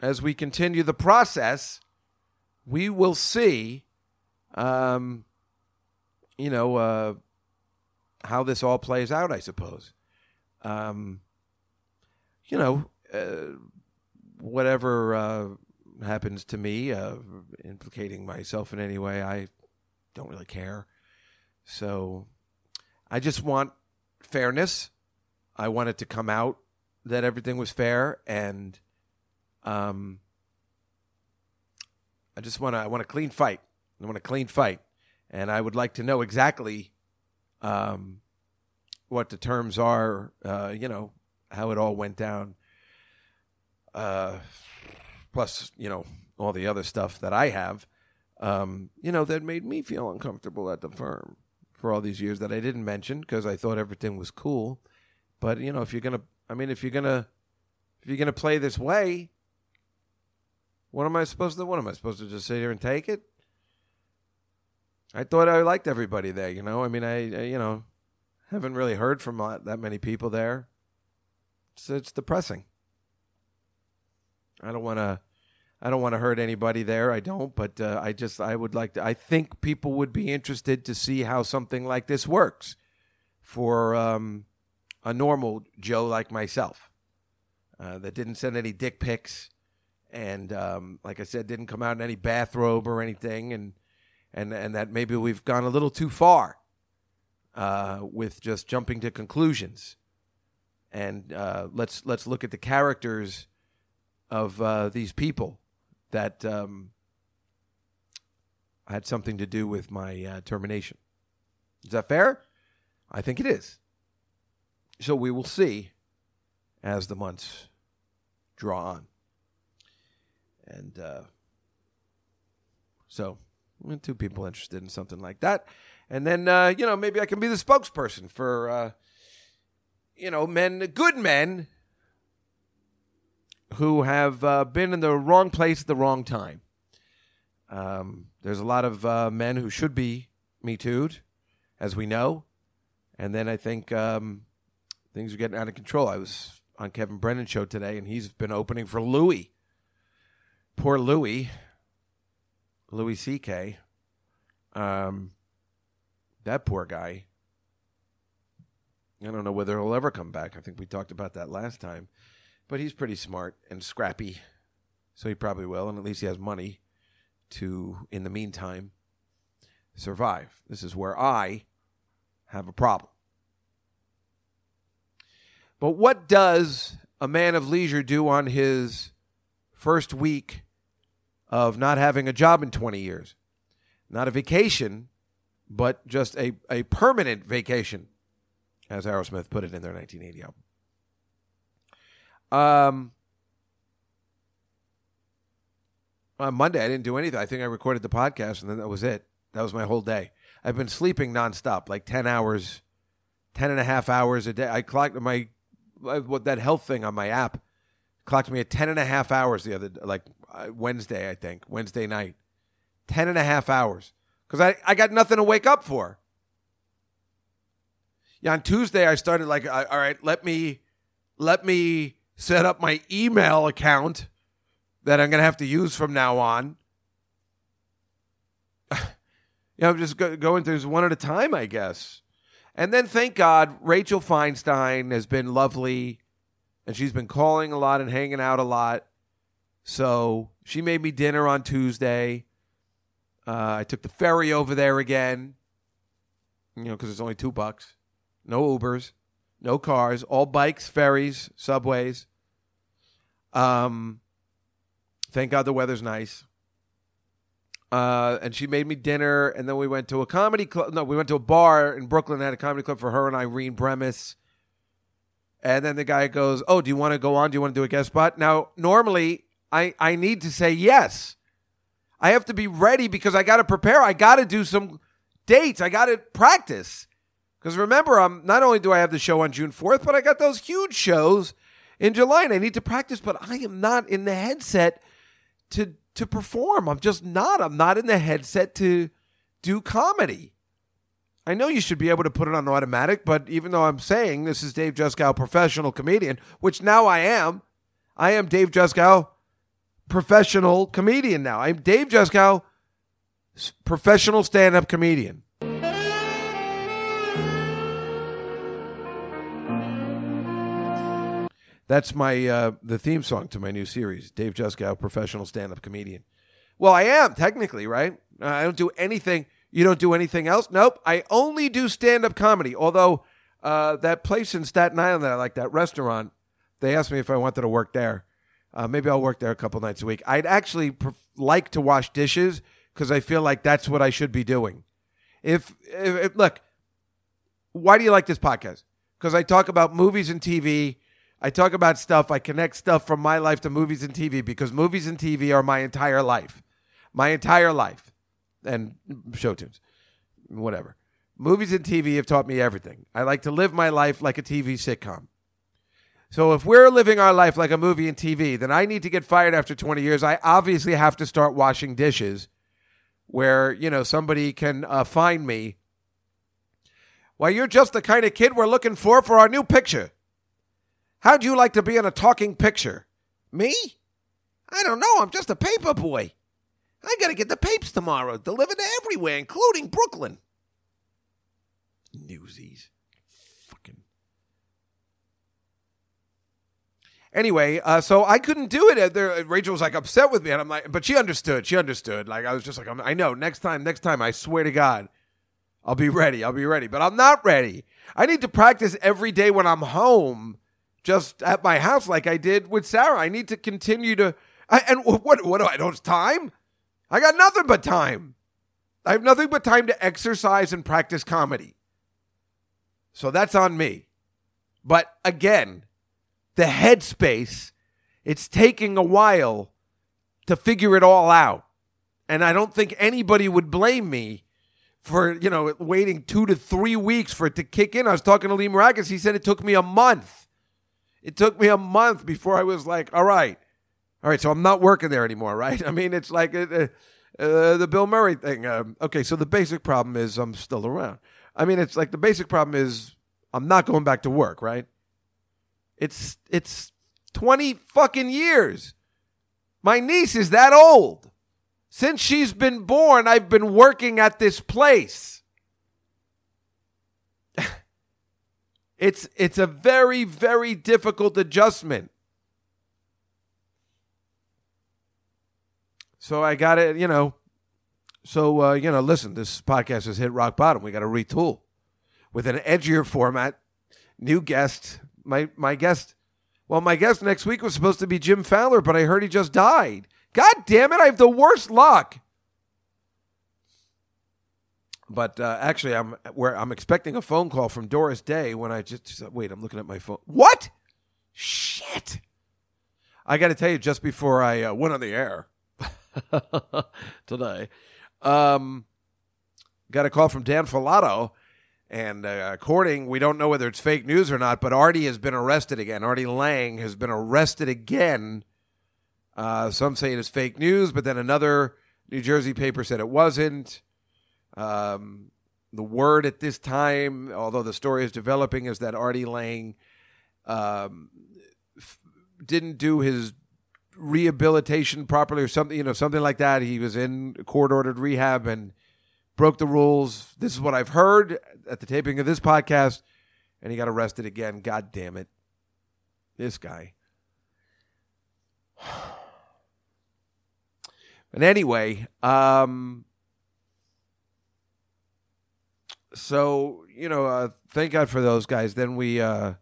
as we continue the process, we will see, um, you know, uh, how this all plays out, I suppose. Um, you know, uh, whatever uh, happens to me, uh, implicating myself in any way, I don't really care. So I just want fairness. I want it to come out that everything was fair, and um, I just want to. I want a clean fight. I want a clean fight, and I would like to know exactly um, what the terms are. Uh, you know how it all went down. Uh, plus, you know all the other stuff that I have. Um, you know that made me feel uncomfortable at the firm for all these years that I didn't mention because I thought everything was cool. But you know, if you're gonna, I mean, if you're gonna, if you're gonna play this way, what am I supposed to? What am I supposed to just sit here and take it? I thought I liked everybody there. You know, I mean, I, I you know, haven't really heard from that many people there. It's, it's depressing. I don't want to. I don't want to hurt anybody there. I don't, but uh, I just I would like to. I think people would be interested to see how something like this works for um, a normal Joe like myself uh, that didn't send any dick pics and um, like I said, didn't come out in any bathrobe or anything, and and and that maybe we've gone a little too far uh, with just jumping to conclusions. And uh, let's let's look at the characters of uh, these people that um, had something to do with my uh, termination. Is that fair? I think it is. So we will see as the months draw on. And uh, so, two people interested in something like that. And then, uh, you know, maybe I can be the spokesperson for, uh, you know, men, good men who have uh, been in the wrong place at the wrong time. Um, there's a lot of uh, men who should be Me Too'd, as we know. And then I think um, things are getting out of control. I was on Kevin Brennan's show today, and he's been opening for Louis. Poor Louis, Louis C.K. Um, that poor guy. I don't know whether he'll ever come back. I think we talked about that last time. But he's pretty smart and scrappy, so he probably will, and at least he has money to, in the meantime, survive. This is where I have a problem. But what does a man of leisure do on his first week of not having a job in 20 years? Not a vacation, but just a, a permanent vacation, as Aerosmith put it in their 1980 album. Um, on Monday, I didn't do anything. I think I recorded the podcast, and then that was it. That was my whole day. I've been sleeping nonstop, like 10 hours, 10 and a half hours a day. I clocked my, what that health thing on my app clocked me at 10 and a half hours the other, like uh, Wednesday, I think, Wednesday night. 10 and a half hours. Because I, I got nothing to wake up for. Yeah, on Tuesday, I started like, all right, let me, let me set up my email account that I'm going to have to use from now on. Yeah, I'm just go- going through one at a time, I guess. And then, thank God, Rachel Feinstein has been lovely, and she's been calling a lot and hanging out a lot. So she made me dinner on Tuesday. Uh, I took the ferry over there again, you know, because it's only two bucks. No Ubers, no cars, all bikes, ferries, subways. Um, thank God the weather's nice. Uh, and she made me dinner, and then we went to a comedy club. No, we went to a bar in Brooklyn. Had a comedy club for her and Irene Bremis. And then the guy goes, "Oh, do you want to go on? Do you want to do a guest spot?" Now, normally I, I need to say yes. I have to be ready because I got to prepare. I got to do some dates. I got to practice. Because remember, I'm not only do I have the show on June 4th, but I got those huge shows in July and I need to practice, but I am not in the headset to to perform. I'm just not. I'm not in the headset to do comedy. I know you should be able to put it on automatic, but even though I'm saying this is Dave Juskow, professional comedian, which now I am, I am Dave Juskow, professional comedian now. I'm Dave Juskow, professional stand up comedian. That's my uh, the theme song to my new series, Dave Juskow, professional stand-up comedian. Well, I am technically right. I don't do anything. You don't do anything else. Nope. I only do stand-up comedy. Although uh, that place in Staten Island that I like, that restaurant, they asked me if I wanted to work there. Uh, maybe I'll work there a couple nights a week. I'd actually like to wash dishes because I feel like that's what I should be doing. If, if, if look, why do you like this podcast? Because I talk about movies and TV. I talk about stuff. I connect stuff from my life to movies and TV because movies and TV are my entire life. My entire life. And show tunes. Whatever. Movies and TV have taught me everything. I like to live my life like a TV sitcom. So if we're living our life like a movie and TV, then I need to get fired after 20 years. I obviously have to start washing dishes where, you know, somebody can uh, find me. Well, you're just the kind of kid we're looking for for our new picture. How'd you like to be in a talking picture? Me? I don't know. I'm just a paper boy. I got to get the papes tomorrow, delivered to everywhere, including Brooklyn. Newsies. Fucking. Anyway, uh, so I couldn't do it. There, Rachel was like upset with me, and I'm like, but she understood. She understood. Like I was just like, I'm, I know. Next time, next time, I swear to God, I'll be ready. I'll be ready. But I'm not ready. I need to practice every day when I'm home, just at my house, like I did with Sarah. I need to continue to. I, and what? What do I don't time? I got nothing but time. I have nothing but time to exercise and practice comedy. So that's on me. But again, the headspace, it's taking a while to figure it all out. And I don't think anybody would blame me for, you know, waiting two to three weeks for it to kick in. I was talking to Lee Maracus. He said it took me a month. It took me a month before I was like, all right, all right, so I'm not working there anymore, right? I mean, it's like uh, uh, the Bill Murray thing. Um, okay, so the basic problem is I'm still around. I mean, it's like the basic problem is I'm not going back to work, right? It's it's 20 fucking years. My niece is that old. Since she's been born, I've been working at this place. It's it's a very very difficult adjustment. So I got it, you know. So uh, you know, listen, this podcast has hit rock bottom. We got to retool with an edgier format, new guest. My my guest, well, my guest next week was supposed to be Jim Fowler, but I heard he just died. God damn it! I have the worst luck. But uh, actually, I'm where I'm expecting a phone call from Doris Day when I just wait. I'm looking at my phone. What? Shit! I got to tell you, just before I uh, went on the air today, um, got a call from Dan Filato, and uh, according, we don't know whether it's fake news or not, but Artie has been arrested again. Artie Lange has been arrested again. Uh, some say it is fake news, but then another New Jersey paper said it wasn't. Um, the word at this time, although the story is developing, is that Artie Lange um, f- didn't do his rehabilitation properly or something, you know, something like that. He was in court ordered rehab and broke the rules. This is what I've heard at the taping of this podcast, and he got arrested again. God damn it. This guy. But anyway, um, so you know, uh, thank God for those guys. Then we uh,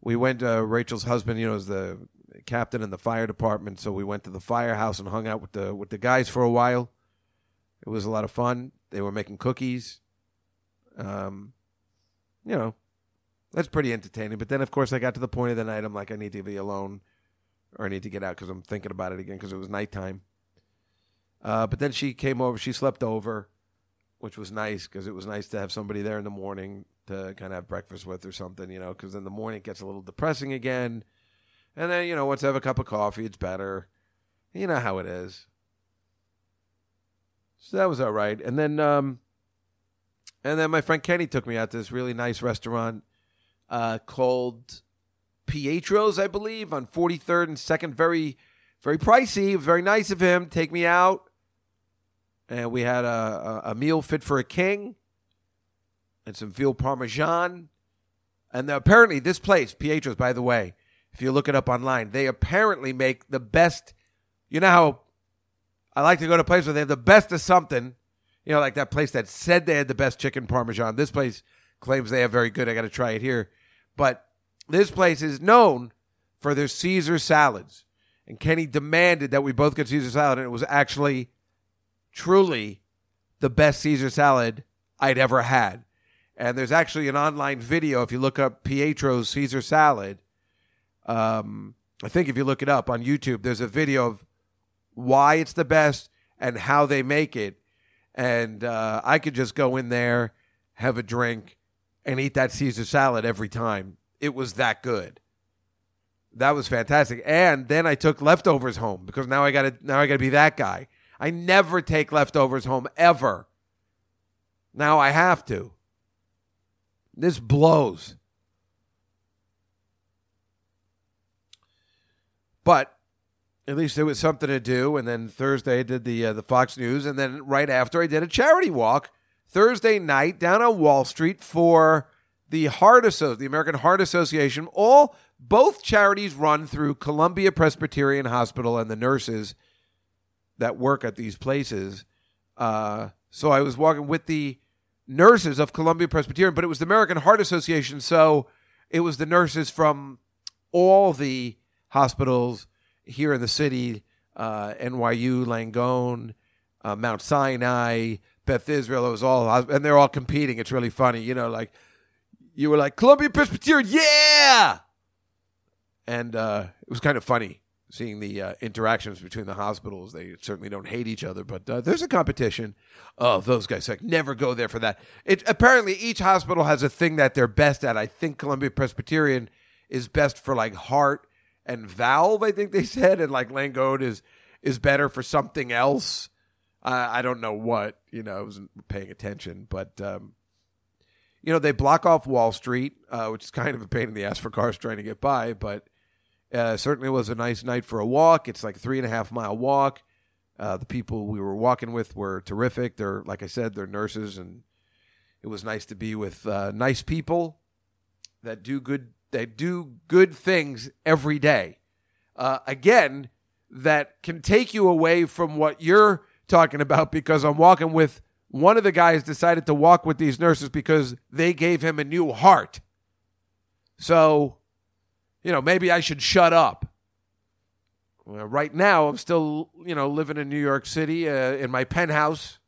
we went. Uh, Rachel's husband, you know, is the captain in the fire department, so we went to the firehouse and hung out with the with the guys for a while. It was a lot of fun. They were making cookies. Um, you know, that's pretty entertaining. But then, of course, I got to the point of the night. I'm like, I need to be alone or I need to get out because I'm thinking about it again because it was nighttime. Uh, but then she came over. She slept over, which was nice because it was nice to have somebody there in the morning to kind of have breakfast with or something, you know. Because in the morning it gets a little depressing again, and then you know once I have a cup of coffee, it's better. You know how it is. So that was all right. And then, um, and then my friend Kenny took me out to this really nice restaurant uh, called Pietro's, I believe, on 43rd and 2nd. Very, very pricey. Very nice of him. Take me out. And we had a, a, meal fit for a king and some veal parmesan. And apparently, this place, Pietro's, by the way, if you look it up online, they apparently make the best. You know how I like to go to places where they have the best of something. You know, like that place that said they had the best chicken parmesan. This place claims they have very good. I got to try it here. But this place is known for their Caesar salads. And Kenny demanded that we both get Caesar salad, and it was actually truly the best Caesar salad I'd ever had. And there's actually an online video if you look up Pietro's Caesar salad. Um, I think if you look it up on YouTube, there's a video of why it's the best and how they make it. And uh, I could just go in there, have a drink, and eat that Caesar salad every time. It was that good. That was fantastic. And then I took leftovers home because now I got to now I got to be that guy. I never take leftovers home ever. Now I have to. This blows. But at least there was something to do. And then Thursday I did the uh, the Fox News, and then right after I did a charity walk Thursday night down on Wall Street for the Heart Asso- the American Heart Association. All both charities run through Columbia Presbyterian Hospital and the nurses that work at these places. Uh, so I was walking with the nurses of Columbia Presbyterian, but it was the American Heart Association, so it was the nurses from all the hospitals here in the city uh, NYU, Langone, uh, Mount Sinai, Beth Israel. It was all, and they're all competing. It's really funny, you know. Like you were like Columbia Presbyterian, yeah, and uh, it was kind of funny seeing the uh, interactions between the hospitals. They certainly don't hate each other, but uh, there's a competition. Oh, those guys like never go there for that. It apparently each hospital has a thing that they're best at. I think Columbia Presbyterian is best for like heart and valve. I think they said, and like Langone is is better for something else. I I don't know what. You know, I wasn't paying attention, but. Um, you know, they block off Wall Street, uh, which is kind of a pain in the ass for cars trying to get by, but uh, certainly was a nice night for a walk. It's like a three and a half mile walk. Uh, the people we were walking with were terrific. They're, like I said, they're nurses, and it was nice to be with uh, nice people that do good. They do good things every day. Uh, again, that can take you away from what you're talking about because I'm walking with one of the guys decided to walk with these nurses because they gave him a new heart. So, you know, maybe I should shut up. Well, right now, I'm still, you know, living in New York City uh, in my penthouse,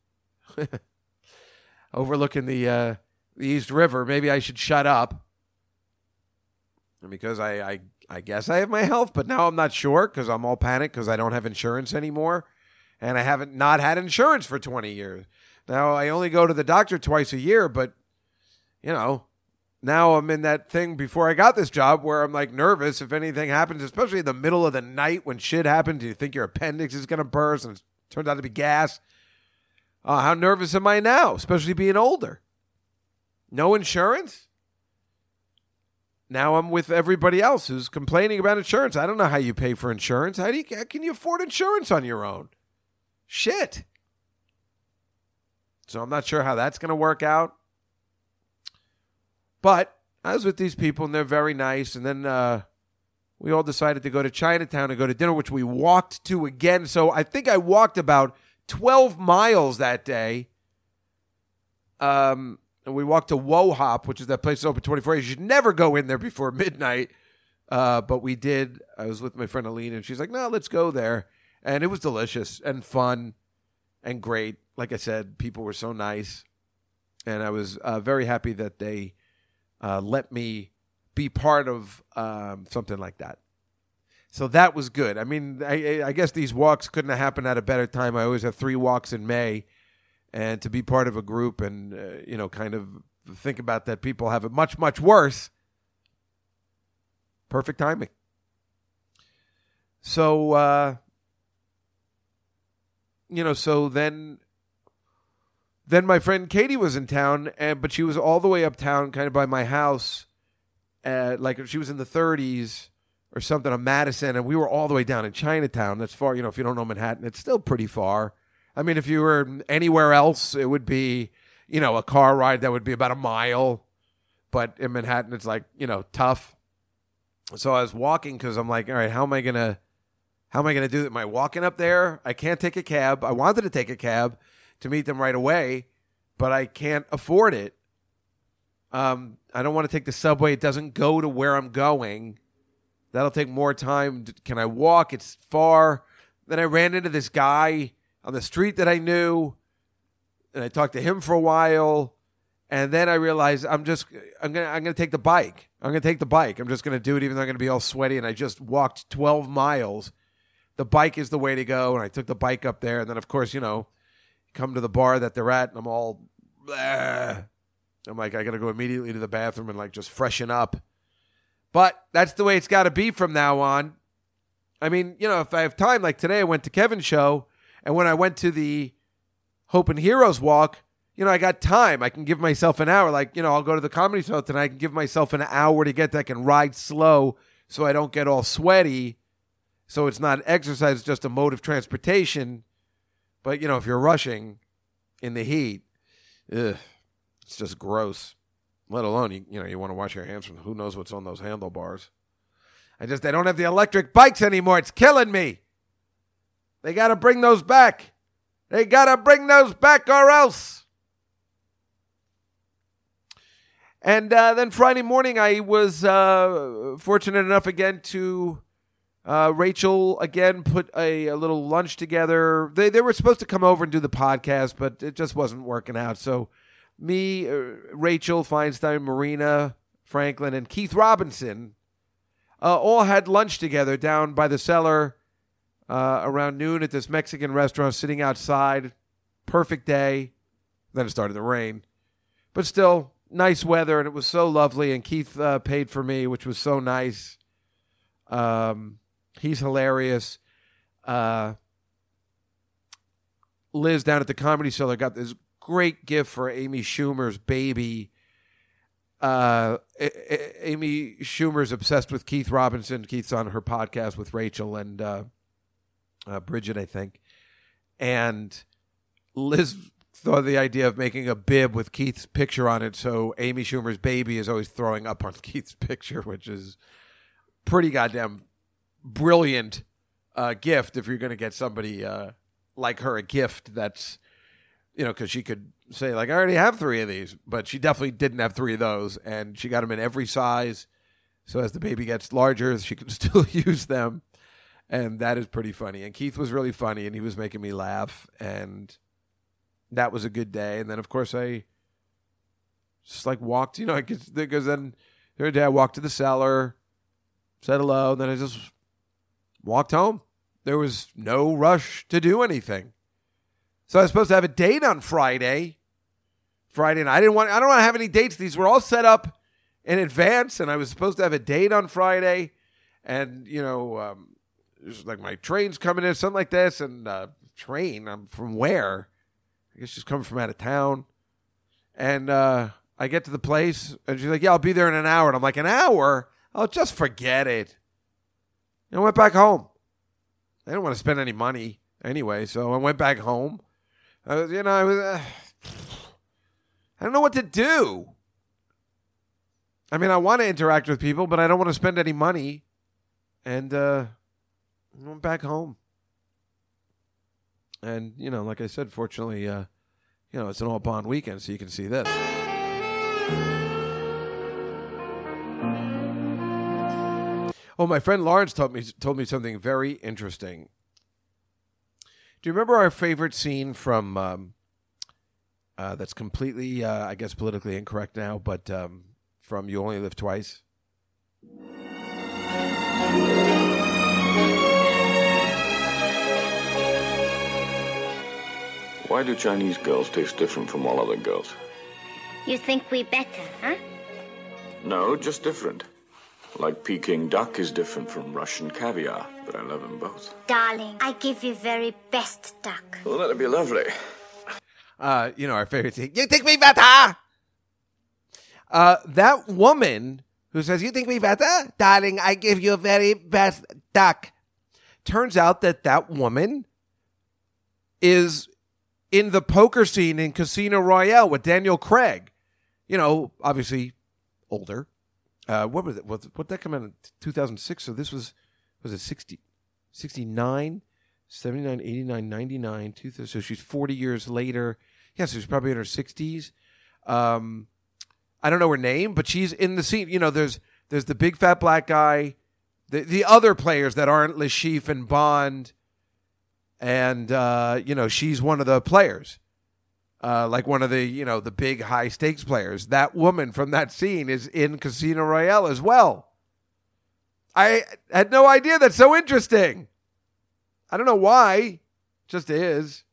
overlooking the uh, the East River. Maybe I should shut up because I, I I guess I have my health, but now I'm not sure because I'm all panicked because I don't have insurance anymore, and I haven't not had insurance for 20 years. Now I only go to the doctor twice a year, but you know, now I'm in that thing before I got this job where I'm like nervous if anything happens, especially in the middle of the night when shit happens. You think your appendix is going to burst and it turns out to be gas. Uh, how nervous am I now, especially being older? No insurance? Now I'm with everybody else who's complaining about insurance. I don't know how you pay for insurance. How do you how can you afford insurance on your own? Shit. So I'm not sure how that's going to work out. But I was with these people and they're very nice. And then uh, we all decided to go to Chinatown and go to dinner, which we walked to again. So I think I walked about 12 miles that day. Um, and we walked to Wo Hop, which is that place that's open 24 hours. You should never go in there before midnight. Uh, but we did. I was with my friend Aline, and she's like, no, let's go there. And it was delicious and fun and great. Like I said, people were so nice. And I was uh, very happy that they uh, let me be part of um, something like that. So that was good. I mean, I, I guess these walks couldn't have happened at a better time. I always have three walks in May, and to be part of a group and uh, you know, kind of think about that people have it much much worse. Perfect timing. So, uh, you know, so then, then my friend Katie was in town, and but she was all the way uptown, kind of by my house, uh, like she was in the 30s or something on Madison, and we were all the way down in Chinatown. That's far, you know, if you don't know Manhattan, it's still pretty far. I mean, if you were anywhere else, it would be, you know, a car ride that would be about a mile, but in Manhattan, it's like, you know, tough. So I was walking because I'm like, all right, how am I gonna, how am I gonna do that? Am I walking up there? I can't take a cab. I wanted to take a cab to meet them right away, but I can't afford it. Um, I don't want to take the subway. It doesn't go to where I'm going. That'll take more time. Can I walk? It's far. Then I ran into this guy on the street that I knew, and I talked to him for a while. And then I realized I'm just I'm gonna I'm gonna take the bike. I'm gonna take the bike. I'm just gonna do it, even though I'm gonna be all sweaty. And I just walked 12 miles. The bike is the way to go. And I took the bike up there. And then of course, you know, come to the bar that they're at, and I'm all. Bleh. I'm like, I gotta go immediately to the bathroom and like just freshen up. But that's the way it's got to be from now on. I mean, you know, if I have time, like today, I went to Kevin's show, and when I went to the Hope and Heroes walk, you know, I got time. I can give myself an hour. Like, you know, I'll go to the comedy show tonight. I can give myself an hour to get that. Can ride slow so I don't get all sweaty. So it's not exercise, it's just a mode of transportation. But, you know, if you're rushing in the heat, ugh, it's just gross. Let alone you, you know you want to wash your hands from who knows what's on those handlebars. I just they don't have the electric bikes anymore. It's killing me. They got to bring those back. They got to bring those back or else. And uh, then Friday morning, I was uh, fortunate enough again to uh, Rachel again put a, a, little lunch together. They they were supposed to come over and do the podcast, but it just wasn't working out. So me, uh, Rachel Feinstein, Marina Franklin, and Keith Robinson uh, all had lunch together down by the cellar uh, around noon at this Mexican restaurant, sitting outside. Perfect day. Then it started to rain, but still nice weather, and it was so lovely. And Keith uh, paid for me, which was so nice. Um, he's hilarious. Uh, Liz down at the Comedy Cellar got this great gift for Amy Schumer's baby. Uh, A- A- Amy Schumer's obsessed with Keith Robinson. Keith's on her podcast with Rachel and uh, uh, Bridget, I think. And Liz thought the idea of making a bib with Keith's picture on it, so Amy Schumer's baby is always throwing up on Keith's picture, which is pretty goddamn brilliant uh, gift if you're going to get somebody uh, like her a gift that's you know, because she could say like, I already have three of these, but she definitely didn't have three of those, and she got them in every size. So as the baby gets larger, she can still use them, and that is pretty funny. And Keith was really funny, and he was making me laugh, and that was a good day. And then of course I just like walked, you know, because then the other day I walked to the cellar, said hello, and then I just walked home. There was no rush to do anything. So I was supposed to have a date on Friday. Friday night. I didn't want I don't want to have any dates. These were all set up in advance, and I was supposed to have a date on Friday. And, you know, um, like my train's coming in, something like this, and uh, train, I'm from where? I guess she's coming from out of town. And uh, I get to the place, and she's like, Yeah, I'll be there in an hour. And I'm like, An hour? I'll just forget it. And I went back home. I didn't want to spend any money anyway, so I went back home. I was, you know, I was, uh, I don't know what to do. I mean, I want to interact with people, but I don't want to spend any money. And uh, I went back home. And, you know, like I said, fortunately, uh, you know, it's an all bond weekend, so you can see this. Oh, my friend Lawrence told me told me something very interesting. Do you remember our favorite scene from? Um, uh, that's completely, uh, I guess, politically incorrect now, but um, from "You Only Live Twice." Why do Chinese girls taste different from all other girls? You think we better, huh? No, just different. Like Peking duck is different from Russian caviar, but I love them both. Darling, I give you very best duck. Well, that'd be lovely. Uh, you know, our favorite thing. You think me better? Uh, that woman who says, You think me better? Darling, I give you very best duck. Turns out that that woman is in the poker scene in Casino Royale with Daniel Craig. You know, obviously older. Uh, what was it? What, what that come out in 2006? So this was, was it 60, 69, 79, 89, 99, 2000. So she's 40 years later. Yeah, so she's probably in her 60s. Um, I don't know her name, but she's in the scene. You know, there's there's the big fat black guy, the the other players that aren't Chiffre and Bond, and uh, you know she's one of the players, uh, like one of the you know the big high stakes players. That woman from that scene is in Casino Royale as well. I had no idea. That's so interesting. I don't know why, just is.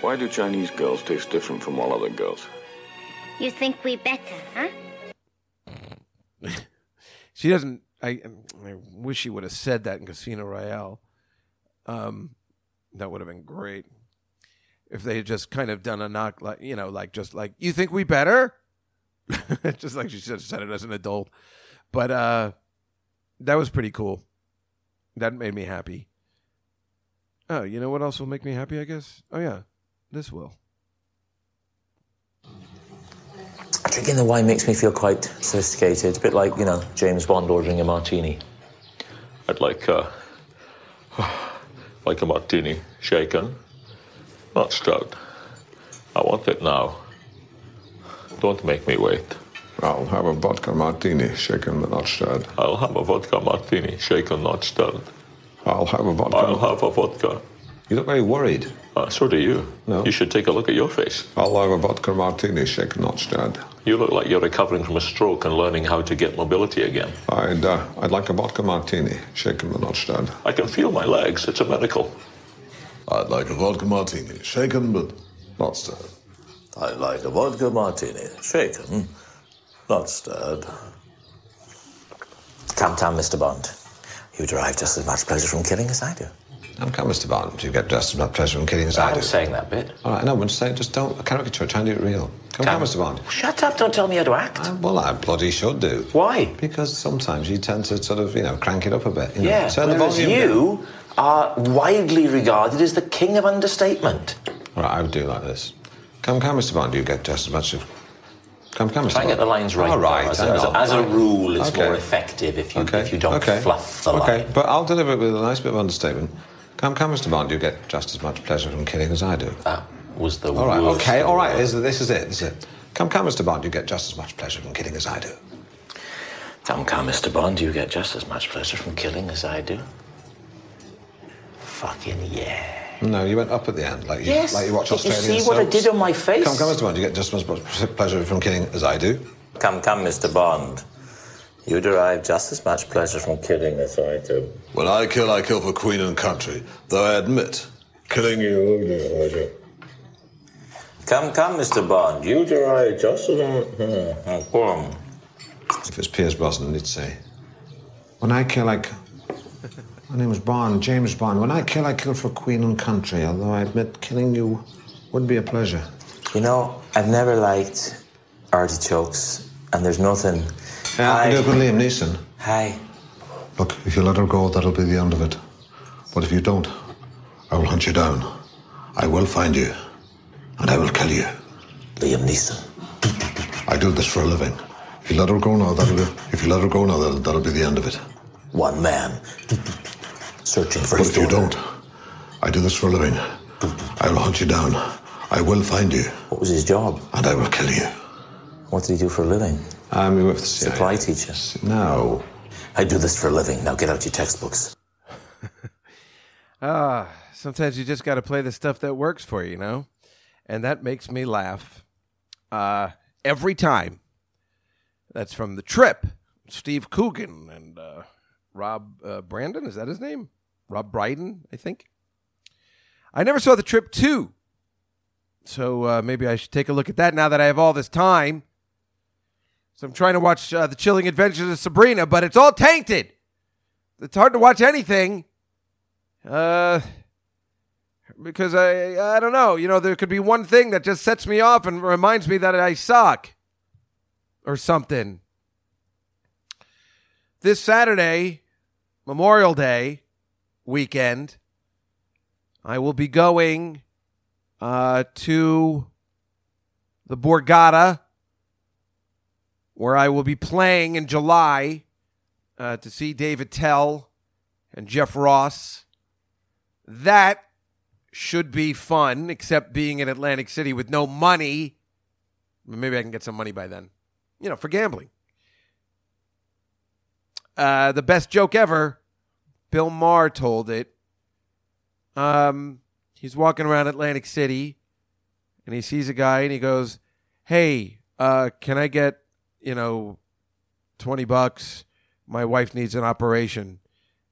Why do Chinese girls taste different from all other girls? You think we better, huh? She doesn't. I, I wish she would have said that in Casino Royale. Um, that would have been great if they had just kind of done a knock, like you know, like just like you think we better, just like she should said it as an adult. But uh, that was pretty cool. That made me happy. Oh, you know what else will make me happy? I guess. Oh yeah, this will. Drinking the wine makes me feel quite sophisticated, a bit like, you know, James Bond ordering a martini. I'd like, uh, like a martini, shaken, not stirred. I want it now. Don't make me wait. I'll have a vodka martini, shaken but not stirred. I'll have a vodka martini, shaken, not stirred. I'll have a vodka. I'll have a vodka. You look very worried. Uh, so do you. No. You should take a look at your face. I'll have a vodka martini, shaken not stirred. You look like you're recovering from a stroke and learning how to get mobility again. I'd, uh, I'd like a vodka martini, shaken but not stirred. I can feel my legs. It's a miracle. I'd like a vodka martini, shaken but not stirred. I'd like a vodka martini, shaken, not stirred. Come, come, Mr. Bond. You derive just as much pleasure from killing as I do. Come, come, Mr. Bond. You get just as much pleasure from killing as I I'm saying that bit. All right, no, but say, just don't caricature. Try and do it real. Come, come, Mr. Bond. Shut up, don't tell me how to act. Uh, well, I bloody should do. Why? Because sometimes you tend to sort of, you know, crank it up a bit. You know, yeah, turn the volume down. you are widely regarded as the king of understatement. All right, I would do like this. Come, come, Mr. Bond. Do you get just as much of. Come, come, Mr. Try and get the lines right. All right. As, a, as, as a rule, it's Okay. more effective if you Okay. if you don't okay. fluff the Okay, line. but I'll deliver it with a nice bit of understatement. Come, come, Mr. Bond. You get just as much pleasure from killing as I do. That was the one. All right, worst okay, all right. all. This, this is it. This is it. Come, come, Mr. Bond. You get just as much pleasure from killing as I do. Come, come, Mr. Bond, you get just as much pleasure from killing as I do. Fucking yeah. No, you went up at the end, like you, Yes. like you watch Did you Australian see what I did on my face? Come, come, Mr. Bond. You get just as much pleasure from killing as I do. Come, come, Mr. Bond. You derive just as much pleasure from killing as I do. When I kill, I kill for queen and country. Though I admit, killing you. Would be a pleasure. Come, come, Mr. Bond. You derive just as much. If it's Pierce Brosnan, he'd say, When I kill, I. My name is Bond, James Bond. When I kill, I kill for Queen and country, although I admit killing you would be a pleasure. You know, I've never liked artichokes, and there's nothing. Yeah, Hi. do it with Liam Neeson. Hi. Look, if you let her go, that'll be the end of it. But if you don't, I will hunt you down. I will find you, and I will kill you. Liam Neeson. I do this for a living. If you let her go now, that'll be. If you let her go now, that'll, that'll be the end of it. One man. Searching for But his if you don't, I do this for a living. I will hunt you down. I will find you. What was his job? And I will kill you. What did he do for a living? I'm with the CIA. Supply teacher. No. I do this for a living. Now get out your textbooks. Ah, sometimes you just got to play the stuff that works for you, you know? And that makes me laugh uh, every time. That's from The Trip, Steve Coogan and uh, Rob uh, Brandon. Is that his name? Rob Brydon, I think. I never saw The Trip 2. So uh, maybe I should take a look at that now that I have all this time. So I'm trying to watch uh, The Chilling Adventures of Sabrina, but it's all tainted. It's hard to watch anything. Uh, because I I don't know. You know, there could be one thing that just sets me off and reminds me that I suck or something. This Saturday, Memorial Day weekend, I will be going uh, to the Borgata, where I will be playing in July uh, to see Dave Attell and Jeff Ross. That should be fun, except being in Atlantic City with no money. Maybe I can get some money by then, you know, for gambling. Uh, the best joke ever, Bill Maher told it. Um, he's walking around Atlantic City and he sees a guy and he goes, Hey, uh, can I get, you know, 20 bucks? My wife needs an operation.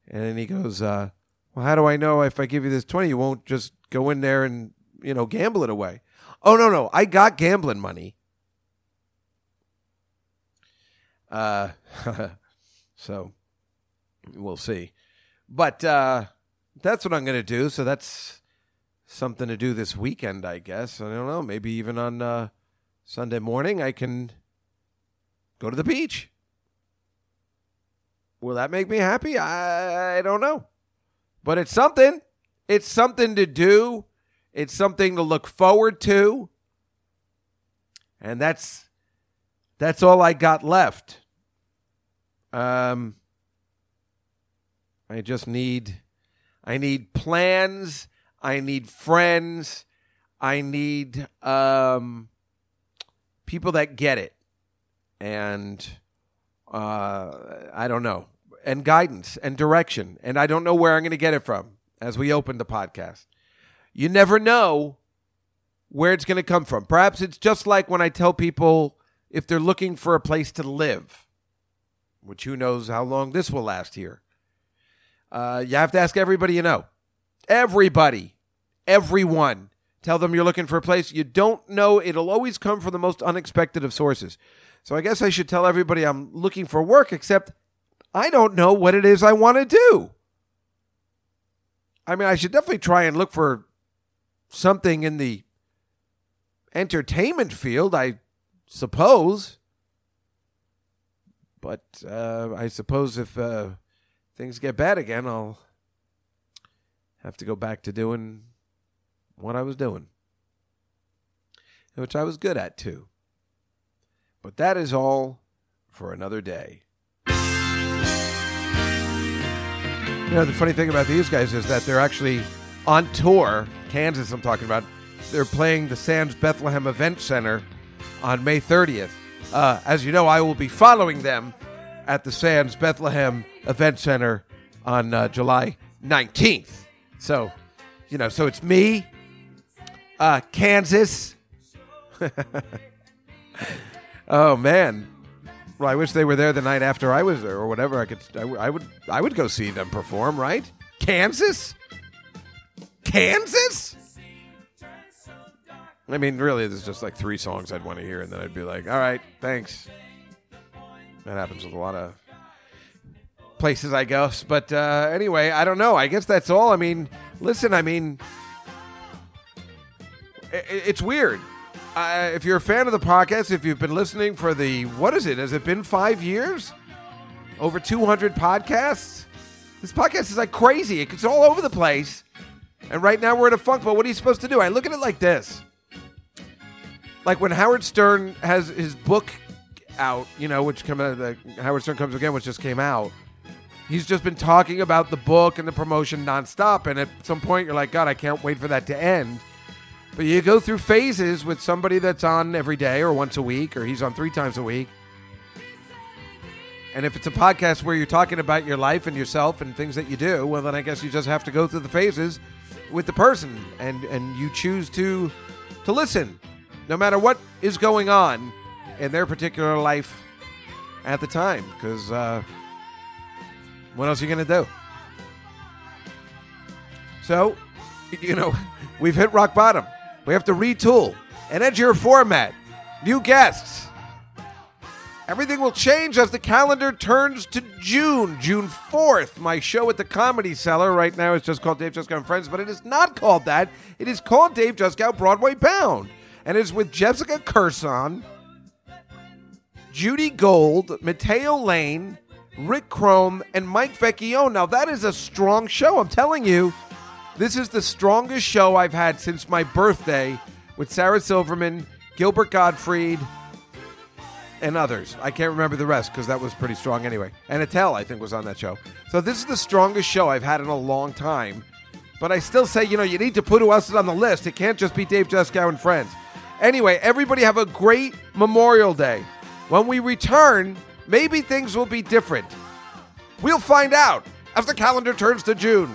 And then he goes, uh, Well, how do I know if I give you this 20, you won't just go in there and, you know, gamble it away? Oh, no, no. I got gambling money. Uh, so we'll see. But uh, that's what I'm going to do. So that's something to do this weekend, I guess. I don't know. Maybe even on uh, Sunday morning, I can go to the beach. Will that make me happy? I, don't know. But it's something. It's something to do. It's something to look forward to. And that's that's all I got left. Um I just need I need plans, I need friends, I need um people that get it. And uh I don't know. And guidance and direction. And I don't know where I'm going to get it from as we open the podcast. You never know where it's going to come from. Perhaps it's just like when I tell people if they're looking for a place to live, which who knows how long this will last here. Uh, you have to ask everybody you know. Everybody. Everyone. Tell them you're looking for a place. You don't know. It'll always come from the most unexpected of sources. So I guess I should tell everybody I'm looking for work, except I don't know what it is I want to do. I mean, I should definitely try and look for something in the entertainment field, I suppose. But uh, I suppose if uh, things get bad again, I'll have to go back to doing what I was doing, which I was good at too. But that is all for another day. You know, the funny thing about these guys is that they're actually on tour, Kansas, I'm talking about. They're playing the Sands Bethlehem Event Center on May 30th. Uh, as you know, I will be following them at the Sands Bethlehem Event Center on uh, July 19th. So, you know, so it's me, uh, Kansas. oh, man. Well, I wish they were there the night after I was there, or whatever. I could, I, would, I would go see them perform. Right? Kansas, Kansas. I mean, really, there's just like three songs I'd want to hear, and then I'd be like, "All right, thanks." That happens with a lot of places I go. But uh, anyway, I don't know. I guess that's all. I mean, listen. I mean, it's weird. Uh, if you're a fan of the podcast, if you've been listening for the what is it? Has it been five years? Over 200 podcasts. This podcast is like crazy. It's all over the place. And right now we're in a funk. But what are you supposed to do? I look at it like this. Like when Howard Stern has his book out, you know, which come out, the Howard Stern comes again, which just came out. He's just been talking about the book and the promotion nonstop, and at some point you're like, God, I can't wait for that to end. But you go through phases with somebody that's on every day or once a week, or he's on three times a week. And if it's a podcast where you're talking about your life and yourself and things that you do, well, then I guess you just have to go through the phases with the person, and and you choose to to listen, no matter what is going on in their particular life at the time, because uh, What else are you going to do? So, you know, we've hit rock bottom. We have to retool and edge your format. New guests. Everything will change as the calendar turns to June, June 4th. My show at the Comedy Cellar right now is just called Dave Juskow and Friends, but it is not called that. It is called Dave Juskow Broadway Bound. And it's with Jessica Kirson, Judy Gold, Mateo Lane, Rick Crom, and Mike Vecchione. Now, that is a strong show. I'm telling you, this is the strongest show I've had since my birthday with Sarah Silverman, Gilbert Gottfried, and others. I can't remember the rest because that was pretty strong anyway. And Attell, I think, was on that show. So this is the strongest show I've had in a long time. But I still say, you know, you need to put who else is on the list. It can't just be Dave Juskow and friends. Anyway, everybody have a great Memorial Day. When we return, maybe things will be different. We'll find out as the calendar turns to June.